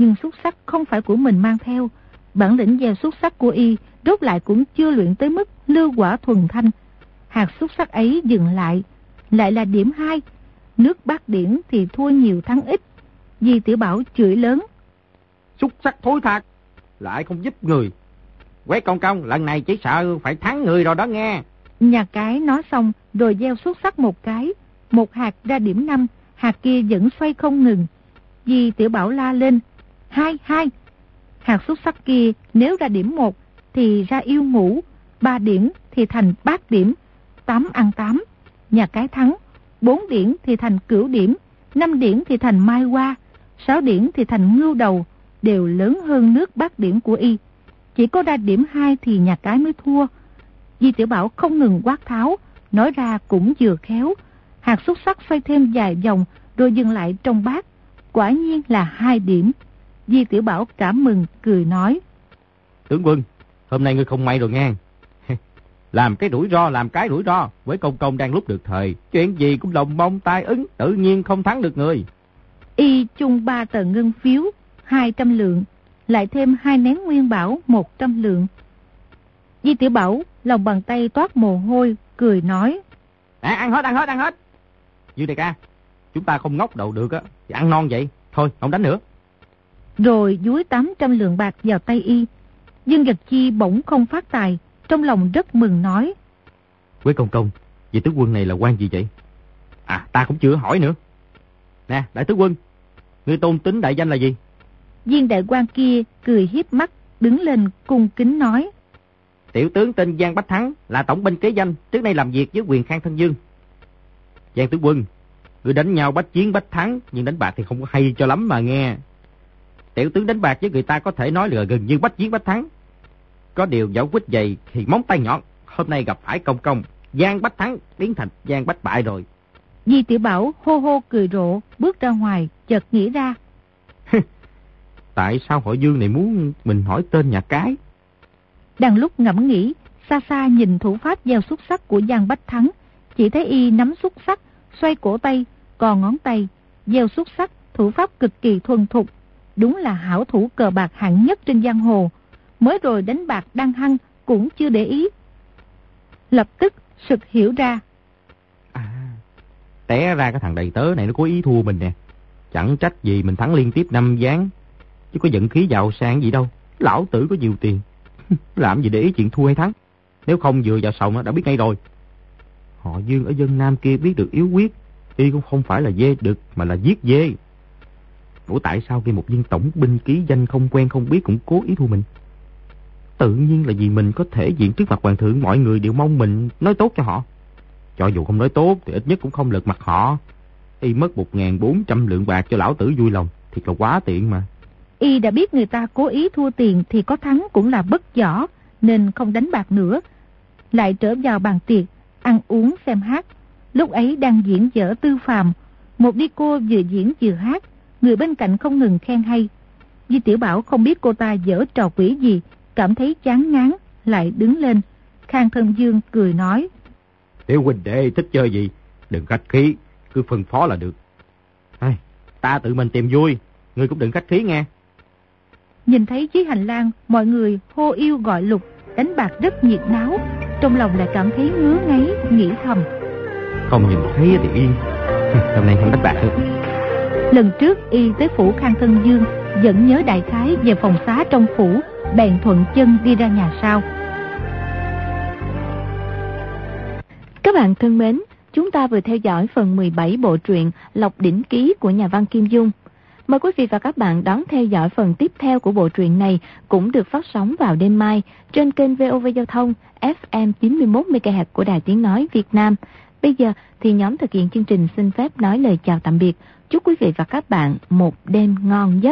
Nhưng xúc sắc không phải của mình mang theo. Bản lĩnh gieo xúc sắc của y rốt lại cũng chưa luyện tới mức lưu quả thuần thanh. Hạt xúc sắc ấy dừng lại, lại là điểm 2. Nước bát điển thì thua nhiều thắng ít. Di Tiểu Bảo chửi lớn. Xúc sắc thối thạc, lại không giúp người. Quét công công, lần này chỉ sợ phải thắng người rồi đó nghe. Nhà cái nói xong rồi gieo xúc sắc một cái. Một hạt ra điểm 5, hạt kia vẫn xoay không ngừng. Di Tiểu Bảo la lên. Hai, hai. Hạt xuất sắc kia nếu ra điểm 1 thì ra yêu ngủ. Ba điểm thì thành bát điểm. Tám ăn tám. Nhà cái thắng. Bốn điểm thì thành cửu điểm. Năm điểm thì thành mai hoa. Sáu điểm thì thành ngưu đầu. Đều lớn hơn nước bát điểm của y. Chỉ có ra điểm 2 thì nhà cái mới thua. Di Tiểu Bảo không ngừng quát tháo, nói ra cũng vừa khéo. hạt xuất sắc xoay thêm vài vòng rồi dừng lại trong bát. Quả nhiên là hai điểm. Di Tiểu Bảo cảm mừng, cười nói. Tướng quân, hôm nay ngươi không may rồi nghe. [LAUGHS] làm cái rủi ro, làm cái rủi ro. Với công công đang lúc được thời. Chuyện gì cũng lòng mong tai ứng, tự nhiên không thắng được người. Y chung ba tờ ngân phiếu, 200 lượng, lại thêm hai nén nguyên bảo 100 lượng. Di Tiểu Bảo lòng bàn tay toát mồ hôi, cười nói. À, ăn hết, ăn hết, ăn hết. Dư đại ca, chúng ta không ngốc đầu được á, thì ăn non vậy. Thôi, không đánh nữa. Rồi dúi 800 lượng bạc vào tay y. Dương Gật Chi bỗng không phát tài, trong lòng rất mừng nói. Quế công công, vị tướng quân này là quan gì vậy? À, ta cũng chưa hỏi nữa. Nè, đại tướng quân, ngươi tôn tính đại danh là gì? Viên đại quan kia cười hiếp mắt, đứng lên cung kính nói. Tiểu tướng tên Giang Bách Thắng là tổng binh kế danh, trước nay làm việc với quyền khang thân dương. Giang tướng quân, người đánh nhau bách chiến bách thắng, nhưng đánh bạc thì không có hay cho lắm mà nghe. Tiểu tướng đánh bạc với người ta có thể nói là gần như bách chiến bách thắng. Có điều dẫu quýt dày thì móng tay nhọn, hôm nay gặp phải công công, Giang Bách Thắng biến thành Giang Bách Bại rồi. Di Tiểu Bảo hô hô cười rộ, bước ra ngoài, chợt nghĩ ra. Tại sao hội dương này muốn mình hỏi tên nhà cái? Đang lúc ngẫm nghĩ, xa xa nhìn thủ pháp gieo xuất sắc của Giang Bách Thắng, chỉ thấy y nắm xuất sắc, xoay cổ tay, còn ngón tay, gieo xuất sắc, thủ pháp cực kỳ thuần thục. Đúng là hảo thủ cờ bạc hạng nhất trên giang hồ. Mới rồi đánh bạc đang hăng, cũng chưa để ý. Lập tức sực hiểu ra. À, té ra cái thằng đầy tớ này nó có ý thua mình nè. Chẳng trách gì mình thắng liên tiếp năm gián. Chứ có giận khí giàu sang gì đâu. Lão tử có nhiều tiền. [LAUGHS] Làm gì để ý chuyện thua hay thắng. Nếu không vừa vào sòng đã biết ngay rồi. Họ Dương ở dân Nam kia biết được yếu quyết. Y cũng không phải là dê đực mà là giết dê. Ủa tại sao khi một viên tổng binh ký danh không quen không biết cũng cố ý thua mình? Tự nhiên là vì mình có thể diện trước mặt hoàng thượng mọi người đều mong mình nói tốt cho họ. Cho dù không nói tốt thì ít nhất cũng không lật mặt họ. Y mất 1.400 lượng bạc cho lão tử vui lòng. Thiệt là quá tiện mà. Y đã biết người ta cố ý thua tiền thì có thắng cũng là bất võ, nên không đánh bạc nữa. Lại trở vào bàn tiệc, ăn uống xem hát. Lúc ấy đang diễn dở tư phàm, một đi cô vừa diễn vừa hát, người bên cạnh không ngừng khen hay. Di Tiểu Bảo không biết cô ta dở trò quỷ gì, cảm thấy chán ngán, lại đứng lên. Khang Thân Dương cười nói. Tiểu huynh đệ thích chơi gì, đừng khách khí, cứ phân phó là được. Ai, ta tự mình tìm vui, ngươi cũng đừng khách khí nghe. Nhìn thấy dưới hành lang, mọi người hô yêu gọi lục, đánh bạc rất nhiệt náo, trong lòng lại cảm thấy ngứa ngáy, nghĩ thầm. Không nhìn thấy thì yên, [LAUGHS] hôm nay không đánh bạc nữa. Lần trước y tới phủ Khang Thân Dương, vẫn nhớ đại khái về phòng xá trong phủ, bèn thuận chân đi ra nhà sau. Các bạn thân mến, chúng ta vừa theo dõi phần 17 bộ truyện Lộc Đỉnh Ký của nhà văn Kim Dung. Mời quý vị và các bạn đón theo dõi phần tiếp theo của bộ truyện này cũng được phát sóng vào đêm mai trên kênh VOV Giao thông FM 91MHz của Đài Tiếng Nói Việt Nam. Bây giờ thì nhóm thực hiện chương trình xin phép nói lời chào tạm biệt. Chúc quý vị và các bạn một đêm ngon giấc.